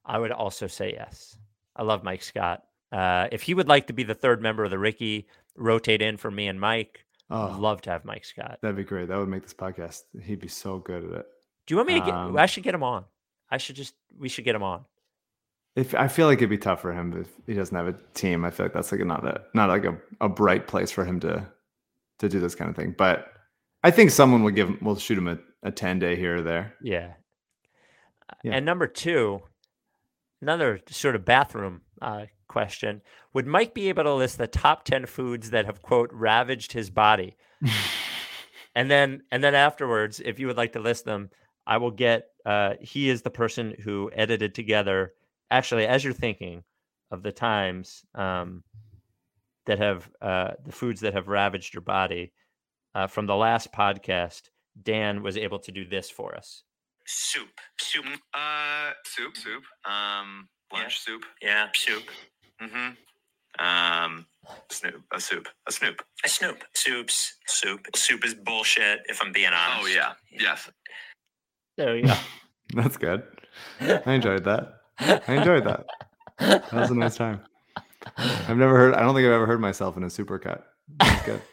S1: I would also say yes. I love Mike Scott. Uh, if he would like to be the third member of the Ricky, rotate in for me and Mike, oh, I'd love to have Mike Scott.
S2: That'd be great. That would make this podcast. He'd be so good at it.
S1: Do you want me to get? Um, I should get him on. I should just. We should get him on.
S2: If I feel like it'd be tough for him if he doesn't have a team. I feel like that's like not a not like a, a bright place for him to to do this kind of thing. But I think someone will give him. We'll shoot him a, a 10 day here or there.
S1: Yeah. yeah. And number two, another sort of bathroom uh, question. Would Mike be able to list the top 10 foods that have quote ravaged his body? *laughs* and then and then afterwards, if you would like to list them, I will get uh, he is the person who edited together actually as you're thinking of the times um, that have uh, the foods that have ravaged your body. Uh, from the last podcast, Dan was able to do this for us.
S3: Soup, soup, uh, soup, soup. Um, lunch
S4: yeah.
S3: soup.
S4: Yeah, soup.
S3: Mm-hmm. Um, snoop, a soup, a snoop,
S4: a snoop. Soups, soup. Soup is bullshit. If I'm being honest.
S3: Oh yeah, yes.
S1: There we go. *laughs*
S2: That's good. I enjoyed that. I enjoyed that. That was a nice time. I've never heard. I don't think I've ever heard myself in a supercut. That's good. *laughs*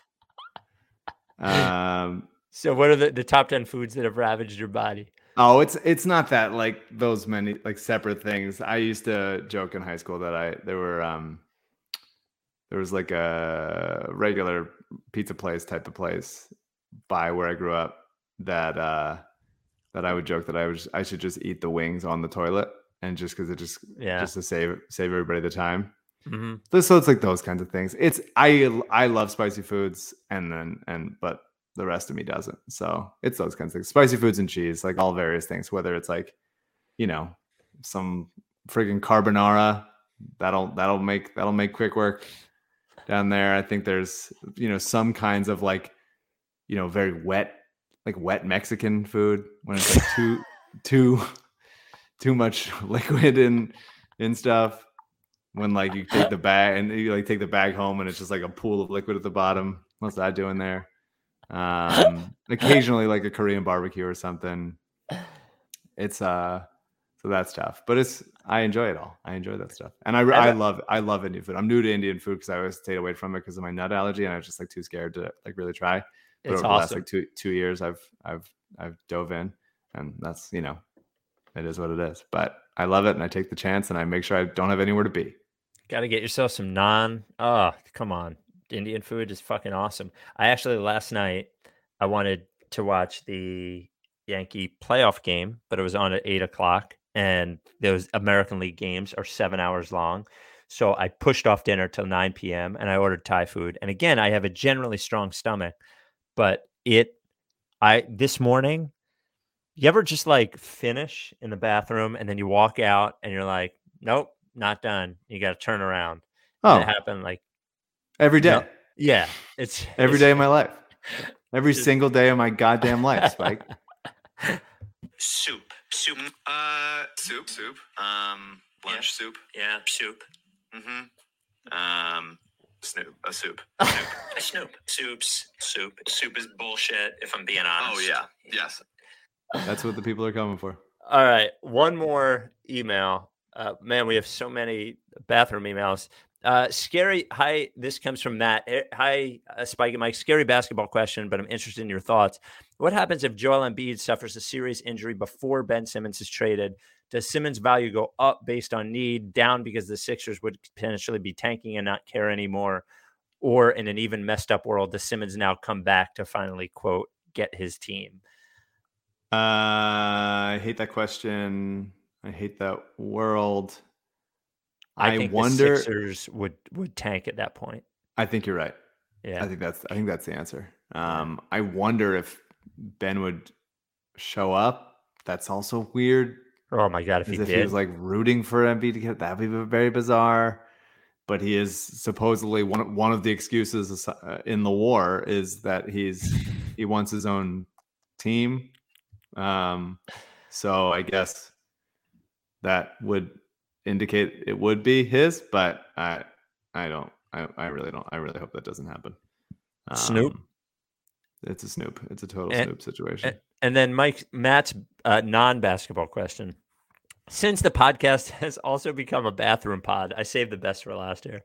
S1: Um. So, what are the, the top ten foods that have ravaged your body?
S2: Oh, it's it's not that like those many like separate things. I used to joke in high school that I there were um there was like a regular pizza place type of place by where I grew up that uh that I would joke that I was I should just eat the wings on the toilet and just because it just yeah just to save save everybody the time. Mm-hmm. So it's like those kinds of things. It's I I love spicy foods, and then and but the rest of me doesn't. So it's those kinds of things. Spicy foods and cheese, like all various things. Whether it's like, you know, some friggin' carbonara, that'll that'll make that'll make quick work down there. I think there's you know some kinds of like, you know, very wet, like wet Mexican food when it's like *laughs* too too too much *laughs* liquid in in stuff when like you take the bag and you like take the bag home and it's just like a pool of liquid at the bottom. What's that doing there? Um, occasionally like a Korean barbecue or something. It's uh, so that's tough, but it's I enjoy it all. I enjoy that stuff, and I I love I love Indian food. I'm new to Indian food because I always stayed away from it because of my nut allergy, and I was just like too scared to like really try. But it's over awesome. the last like two two years, I've I've I've dove in, and that's you know, it is what it is. But I love it, and I take the chance, and I make sure I don't have anywhere to be.
S1: Got to get yourself some naan. Oh, come on. Indian food is fucking awesome. I actually last night I wanted to watch the Yankee playoff game, but it was on at eight o'clock, and those American League games are seven hours long. So I pushed off dinner till 9 p.m. and I ordered Thai food. And again, I have a generally strong stomach, but it, I, this morning, you ever just like finish in the bathroom and then you walk out and you're like, nope, not done. You got to turn around. Oh, and it oh. happened like
S2: every day. You
S1: yeah, it's
S2: every
S1: it's,
S2: day of my life. *laughs* Every just, single day of my goddamn life, *laughs* Spike.
S4: soup, soup,
S3: uh, soup, soup. Um, lunch
S4: yeah.
S3: soup.
S4: Yeah, soup.
S3: Mm-hmm. Um, snoop, a soup.
S4: A *laughs* snoop. a snoop. Soups, soup. Soup is bullshit. If I'm being honest.
S3: Oh yeah, yes.
S2: That's what the people are coming for.
S1: All right, one more email. Uh, man, we have so many bathroom emails. Uh, scary. Hi, this comes from Matt. Eh, hi, uh, Spike and Mike. Scary basketball question, but I'm interested in your thoughts. What happens if Joel Embiid suffers a serious injury before Ben Simmons is traded? Does Simmons' value go up based on need, down because the Sixers would potentially be tanking and not care anymore? Or in an even messed up world, does Simmons now come back to finally, quote, get his team?
S2: Uh, I hate that question. I hate that world.
S1: I, I wonder Sixers would would tank at that point.
S2: I think you're right.
S1: Yeah,
S2: I think that's I think that's the answer. Um, I wonder if Ben would show up. That's also weird.
S1: Oh my god, if he
S2: if
S1: did.
S2: he was like rooting for Embiid to get that'd be very bizarre. But he is supposedly one of- one of the excuses uh, in the war is that he's he wants his own team. Um, so I guess that would indicate it would be his, but I I don't I, I really don't I really hope that doesn't happen.
S1: Snoop?
S2: Um, It's a Snoop. It's a total
S1: And-
S2: Snoop situation.
S1: And then Mike Matt's uh, non-basketball question. Since the podcast *laughs* has also become a bathroom pod, I saved the best for last here.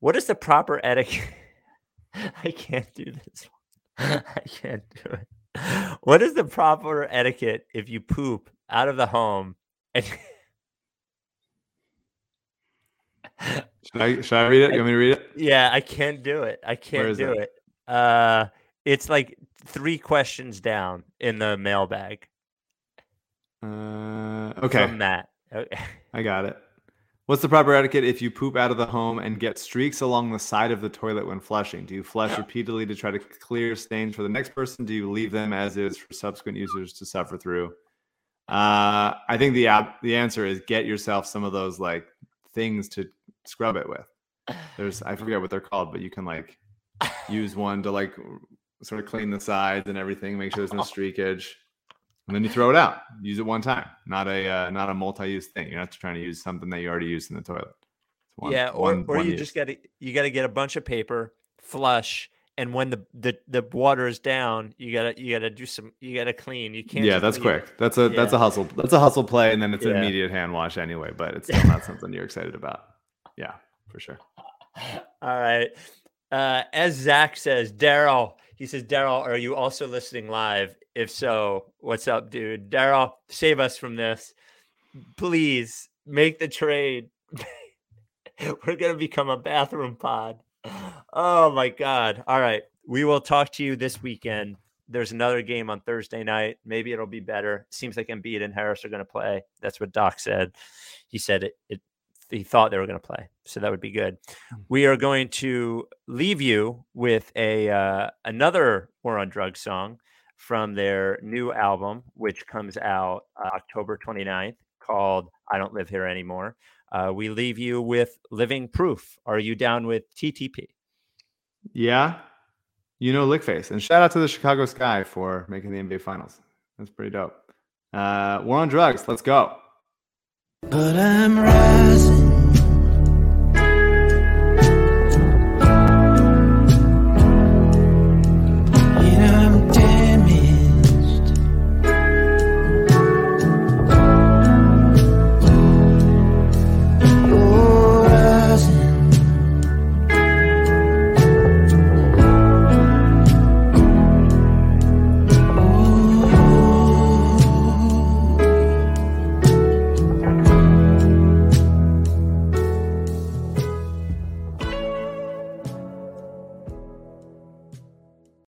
S1: What is the proper etiquette? *laughs* I can't do this. *laughs* I can't do it. What is the proper etiquette if you poop out of the home? And
S2: should I should I read it? You want me to read it?
S1: yeah, I can't do it. I can't do
S2: it?
S1: it. Uh, it's like three questions down in the mailbag
S2: Uh, okay.
S1: from Matt. Okay. *laughs*
S2: I got it. What's the proper etiquette if you poop out of the home and get streaks along the side of the toilet when flushing? Do you flush repeatedly to try to clear stains for the next person? Do you leave them as is for subsequent users to suffer through? Uh, I think the app, the answer is get yourself some of those like things to scrub it with. There's I forget what they're called, but you can like use one to like sort of clean the sides and everything, make sure there's no *laughs* streakage and then you throw it out. Use it one time, not a uh, not a multi-use thing. You're not trying to use something that you already used in the toilet. One-
S1: yeah, or
S2: one-
S1: or
S2: one
S1: you
S2: use.
S1: just got to you got to get a bunch of paper, flush, and when the the the water is down, you gotta you gotta do some you gotta clean. You can't.
S2: yeah, that's
S1: leave-
S2: quick. That's a that's a hustle. That's a hustle play, and then it's an immediate hand wash anyway. But it's still *laughs* not something you're excited about. Yeah, for sure. *laughs*
S1: All right. Uh, as Zach says, Daryl, he says, Daryl, are you also listening live? If so, what's up, dude? Daryl, save us from this. Please make the trade. *laughs* We're going to become a bathroom pod. Oh, my God. All right. We will talk to you this weekend. There's another game on Thursday night. Maybe it'll be better. Seems like Embiid and Harris are going to play. That's what Doc said. He said it, it he thought they were going to play. So that would be good. We are going to leave you with a uh, another War on Drugs song from their new album, which comes out uh, October 29th, called I Don't Live Here Anymore. Uh, we leave you with Living Proof. Are you down with TTP?
S2: Yeah, you know Lickface, and shout out to the Chicago Sky for making the NBA Finals. That's pretty dope. Uh, we're on drugs. Let's go.
S5: But I'm rising